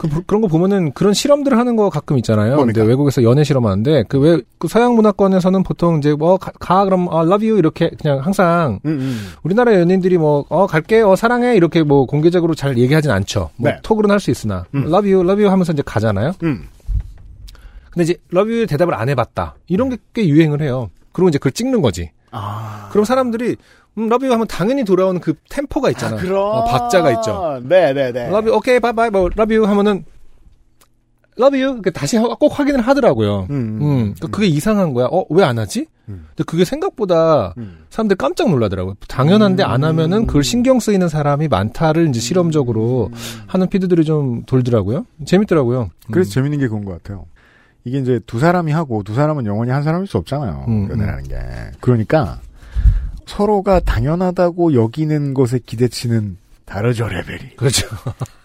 그, 그런 거 보면은 그런 실험들을 하는 거 가끔 있잖아요. 뭡니까? 근데 외국에서 연애 실험하는데 그 왜 그 서양 문화권에서는 보통 이제 뭐가 그럼 아 love you 이렇게 그냥 항상 음, 음. 우리나라 연인들이 뭐어 갈게 어 사랑해 이렇게 뭐 공개적으로 잘 얘기하진 않죠. 뭐 네. 톡으로는 할 수 있으나 음. love you love you 하면서 이제 가잖아요. 음. 근데 이제 love you 대답을 안 해봤다 이런 게 꽤 유행을 해요. 그리고 이제 그걸 찍는 거지. 아. 그럼 사람들이 음, love you 하면 당연히 돌아오는 그 템포가 있잖아. 어, 박자가 있죠. 네 네네. love you 오케이 바이바이 뭐 love you 하면은 love you 그 다시 하- 꼭 확인을 하더라고요. 음, 음, 그러니까 그게 이상한 거야. 어, 왜 안 하지? 음. 근데 그게 생각보다 음. 사람들 깜짝 놀라더라고요. 당연한데 안 하면은 그걸 신경 쓰이는 사람이 많다를 이제 실험적으로 하는 피드들이 좀 돌더라고요. 재밌더라고요. 그래서 재밌는 게 그건 것 같아요. 이게 이제 두 사람이 하고 두 사람은 영원히 한 사람일 수 없잖아요. 음, 연애라는 게. 그러니까 서로가 당연하다고 여기는 것에 기대치는 다르죠 레벨이. 그렇죠.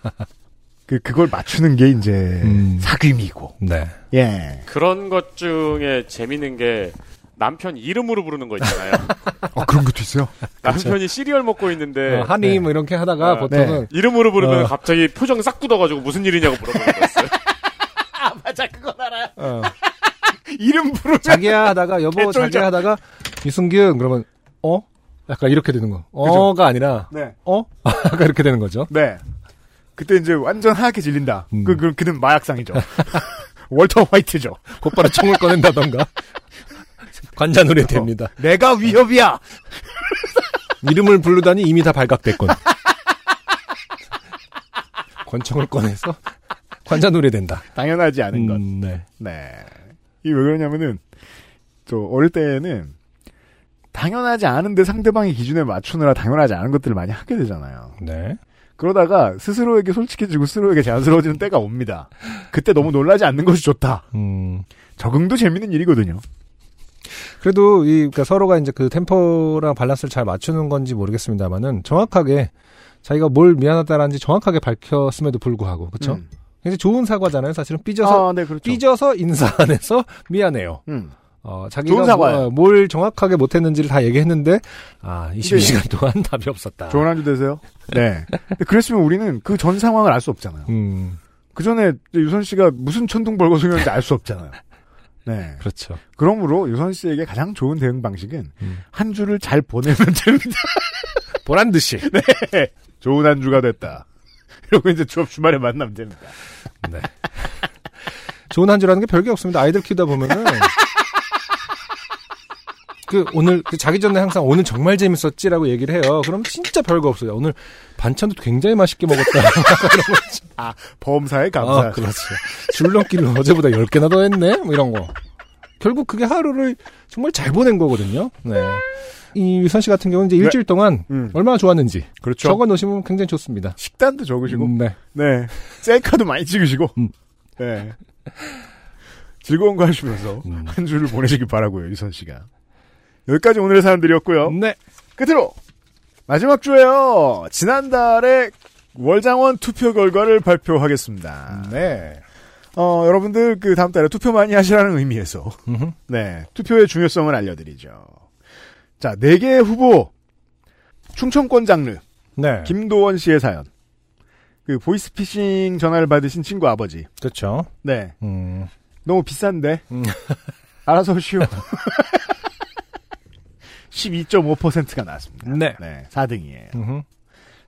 그 그걸 맞추는 게 이제 음. 사귐이고. 네. 예. 그런 것 중에 재밌는 게 남편 이름으로 부르는 거 있잖아요. 어 그런 것도 있어요. 남편이 시리얼 먹고 있는데 어, 하니 네. 뭐 이렇게 하다가 네. 보통은 이름으로 부르면 어. 갑자기 표정 싹 굳어가지고 무슨 일이냐고 물어보는 거였어요. 어, 이름 부르면 자기야 하다가 여보 개쫄죠. 자기야 하다가 이승균 그러면 어? 약간 이렇게 되는 거. 어가 아니라 네. 어? 약간 이렇게 되는 거죠. 네. 그때 이제 완전 하얗게 질린다. 음. 그, 그, 그는 마약상이죠. 월터 화이트죠. 곧바로 총을 꺼낸다던가. 관자놀이 됩니다. 내가 위협이야! 이름을 부르다니 이미 다 발각됐군. 권총을 꺼내서 관자놀이 된다. 당연하지 않은 것. 음, 네. 네. 이게 왜 그러냐면은, 저, 어릴 때는, 당연하지 않은데 상대방의 기준에 맞추느라 당연하지 않은 것들을 많이 하게 되잖아요. 네. 그러다가 스스로에게 솔직해지고 스스로에게 자연스러워지는 때가 옵니다. 그때 너무 놀라지 않는 것이 좋다. 음. 적응도 재밌는 일이거든요. 그래도 이 그러니까 서로가 이제 그 템포랑 밸런스를 잘 맞추는 건지 모르겠습니다만은 정확하게 자기가 뭘 미안하다라는지 정확하게 밝혔음에도 불구하고 그렇죠. 음. 굉장히 좋은 사과잖아요. 사실은 삐져서 아, 네, 그렇죠. 삐져서 인사 안 해서 미안해요. 음. 어, 자기가. 뭐, 뭘 정확하게 못했는지를 다 얘기했는데 아 22시간 동안 답이 없었다. 좋은 한주 되세요. 네. 그랬으면 우리는 그 전 상황을 알 수 없잖아요. 음, 그 전에 유선 씨가 무슨 천둥벌거숭이였는지 알 수 없잖아요. 네. 그렇죠. 그러므로 유선 씨에게 가장 좋은 대응 방식은 음. 한 주를 잘 보내면 됩니다. 보란 듯이. 네. 좋은 한 주가 됐다. 이러고 이제 주 주말에 만나면 됩니다. 네. 좋은 한 주라는 게 별게 없습니다. 아이들 키우다 보면은. 그 오늘 그 자기 전에 항상 오늘 정말 재밌었지라고 얘기를 해요. 그럼 진짜 별거 없어요. 오늘 반찬도 굉장히 맛있게 먹었다. 범사에 감사. 아, 그렇죠. 줄넘기를 어제보다 10 개나 더 했네? 뭐 이런 거. 결국 그게 하루를 정말 잘 보낸 거거든요. 네. 이 유선 씨 같은 경우는 이제 일주일 동안 음. 얼마나 좋았는지 그렇죠. 적어 놓으시면 굉장히 좋습니다. 식단도 적으시고, 음, 네. 네. 셀카도 많이 찍으시고, 음. 네. 즐거운 거 하시면서 음. 한 주를 보내시길 바라고요, 유선 씨가. 여기까지 오늘의 사연들이었고요. 네. 끝으로 마지막 주에요. 지난달에 월장원 투표 결과를 발표하겠습니다. 네. 어, 여러분들 그 다음 달에 투표 많이 하시라는 의미에서. 네 투표의 중요성을 알려드리죠. 자, 네 개의 후보 충청권 장르 네. 김도원 씨의 사연. 그 보이스피싱 전화를 받으신 친구 아버지. 그렇죠. 네. 음. 너무 비싼데. 음. 알아서 쉬워. 12.5%가 나왔습니다. 네. 네. 4등이에요. 음흠.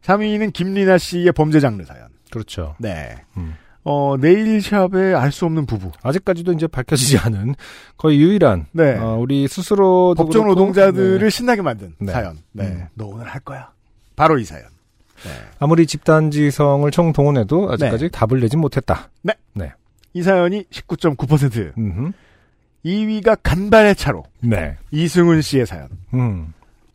3위는 김리나 씨의 범죄 장르 사연. 그렇죠. 네. 음. 어, 네일샵의 알 수 없는 부부. 아직까지도 이제 밝혀지지 않은 거의 유일한 네. 어, 우리 스스로 법정 노동자들을 신나게 만든 네. 사연. 네. 음. 너 오늘 할 거야. 바로 이 사연. 네. 아무리 집단지성을 총동원해도 아직까지 답을 내지 못했다. 이 사연이 19.9%. 음흠. 2위가 간발의 차로. 네. 이승훈 씨의 사연. 음.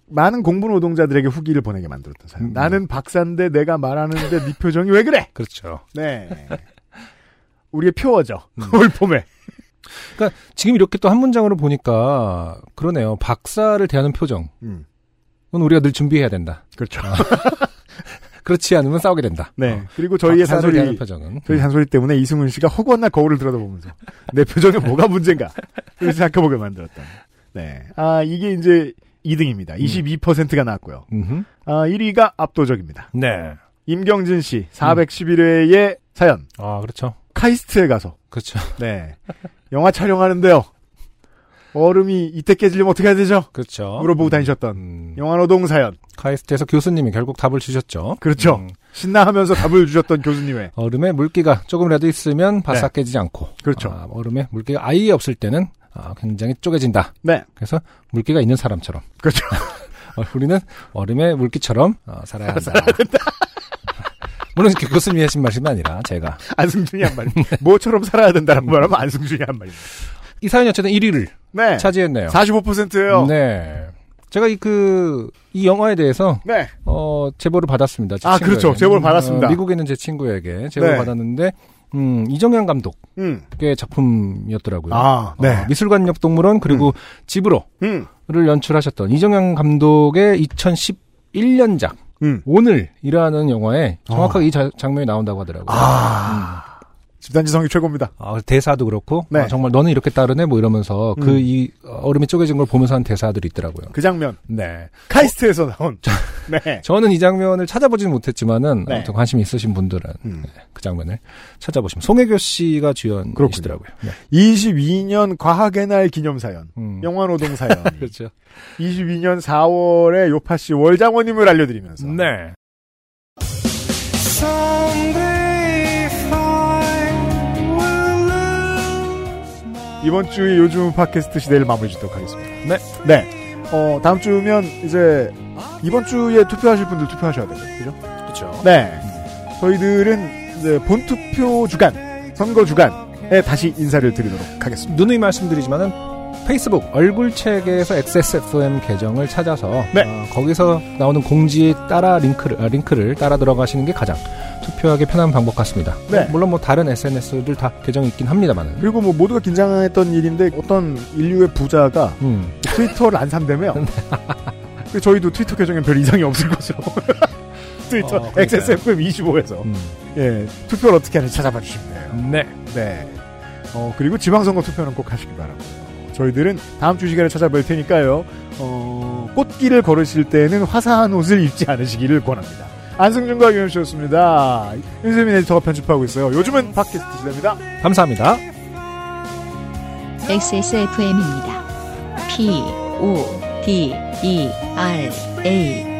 많은 공부 노동자들에게 후기를 보내게 만들었던 사연. 음. 나는 박사인데 내가 말하는데 네 표정이 왜 그래? 그렇죠. 네. 우리의 표어죠. 음. 올 봄에. 지금 이렇게 또 한 문장으로 보니까 그러네요. 박사를 대하는 표정은 음. 우리가 늘 준비해야 된다. 그렇죠. 그렇지 않으면 싸우게 된다. 네. 어. 그리고 저희의 잔소리, 표정은 저희 잔소리 때문에 이승훈 씨가 허구한 날 거울을 들여다보면서 내 표정에 뭐가 문제인가? 생각해보게 만들었다. 네. 아, 이게 이제 2등입니다. 22%가 나왔고요. 음흠. 아, 1위가 압도적입니다. 네. 임경진 씨, 411회의 사연. 아, 그렇죠. 카이스트에 가서 그렇죠. 네 영화 촬영하는데요. 얼음이 이때 깨지려면 어떻게 해야 되죠? 그렇죠. 물어보고 다니셨던 음, 영화노동 사연. 카이스트에서 교수님이 결국 답을 주셨죠. 그렇죠. 음, 신나하면서 답을 주셨던 교수님의 얼음에 물기가 조금이라도 있으면 바싹 깨지지 않고. 그렇죠. 아, 얼음에 물기가 아예 없을 때는 아, 굉장히 쪼개진다. 네 그래서 물기가 있는 사람처럼. 그렇죠. 어, 우리는 얼음의 물기처럼 어, 살아야 한다. 물론 이 렇게 교수님이 하신 말씀이 아니라 제가 안승준이 한 말입니다. 뭐처럼 살아야 된다는 말하면 안승준이 한 말입니다. 이 사연이 어쨌든 1위를 네. 차지했네요. 45%예요. 네. 제가 이 그, 이 영화에 대해서, 네. 어, 제보를 받았습니다. 제 아, 친구에게. 그렇죠. 제보를 받았습니다. 어, 미국에 있는 제 친구에게 제보를 네. 받았는데, 음, 이정현 감독의 음. 작품이었더라고요. 아, 네. 어, 미술관 역 동물원 그리고 집으로를 음. 연출하셨던 이정현 감독의 2011년작 음. 오늘이라는 영화에 정확하게 이 자- 장면이 나온다고 하더라고요. 아. 집단지성이 최고입니다. 아, 대사도 그렇고 네. 아, 정말 너는 이렇게 따르네 뭐 이러면서 그 음. 이 얼음이 쪼개진 걸 보면서 한 대사들이 있더라고요. 그 장면. 네. 카이스트에서 나온. 네. 저는 이 장면을 찾아보지는 못했지만 네. 아무튼 관심 있으신 분들은 음. 네, 그 장면을 찾아보시면 송혜교 씨가 주연이시더라고요. 네. 22년 과학의 날 기념 사연. 음. 영화 노동 사연. 그렇죠. 22년 4월에 요파 씨 월장원임을 알려드리면서. 네. 이번 주의 요즘 팟캐스트 시대를 마무리 짓도록 하겠습니다. 네. 네. 어, 다음 주면 이제 이번 주에 투표하실 분들 투표하셔야 되죠. 그죠? 그렇죠. 네. 저희들은 이제 본투표 주간, 선거 주간에 다시 인사를 드리도록 하겠습니다. 누누이 말씀드리지만은 페이스북 얼굴 책에서 XSFM 계정을 찾아서 네. 어, 거기서 나오는 공지에 따라 링크를 아, 링크를 따라 들어가시는 게 가장 투표하기 편한 방법 같습니다. 네. 물론 뭐 다른 SNS들 다 계정이 있긴 합니다만은. 그리고 뭐 모두가 긴장했던 일인데 어떤 인류의 부자가 음. 트위터를 안 산다며. 그래서 저희도 트위터 계정에 별 이상이 없을 것으로. 트위터 어, 그러니까요. XSFM25에서 음. 예 투표를 어떻게 하는지 찾아봐 주시면 돼요. 네. 네. 어, 그리고 지방선거 투표는 꼭 하시기 바라고요. 저희들은 다음 주 시간에 찾아뵐 테니까요. 어, 꽃길을 걸으실 때는 화사한 옷을 입지 않으시기를 권합니다. 안승준과 유현씨였습니다. 윤세민 에디터가 편집하고 있어요. 요즘은 팟캐스트 시대입니다. 감사합니다. XSFM입니다. P, O, D, E, R, A.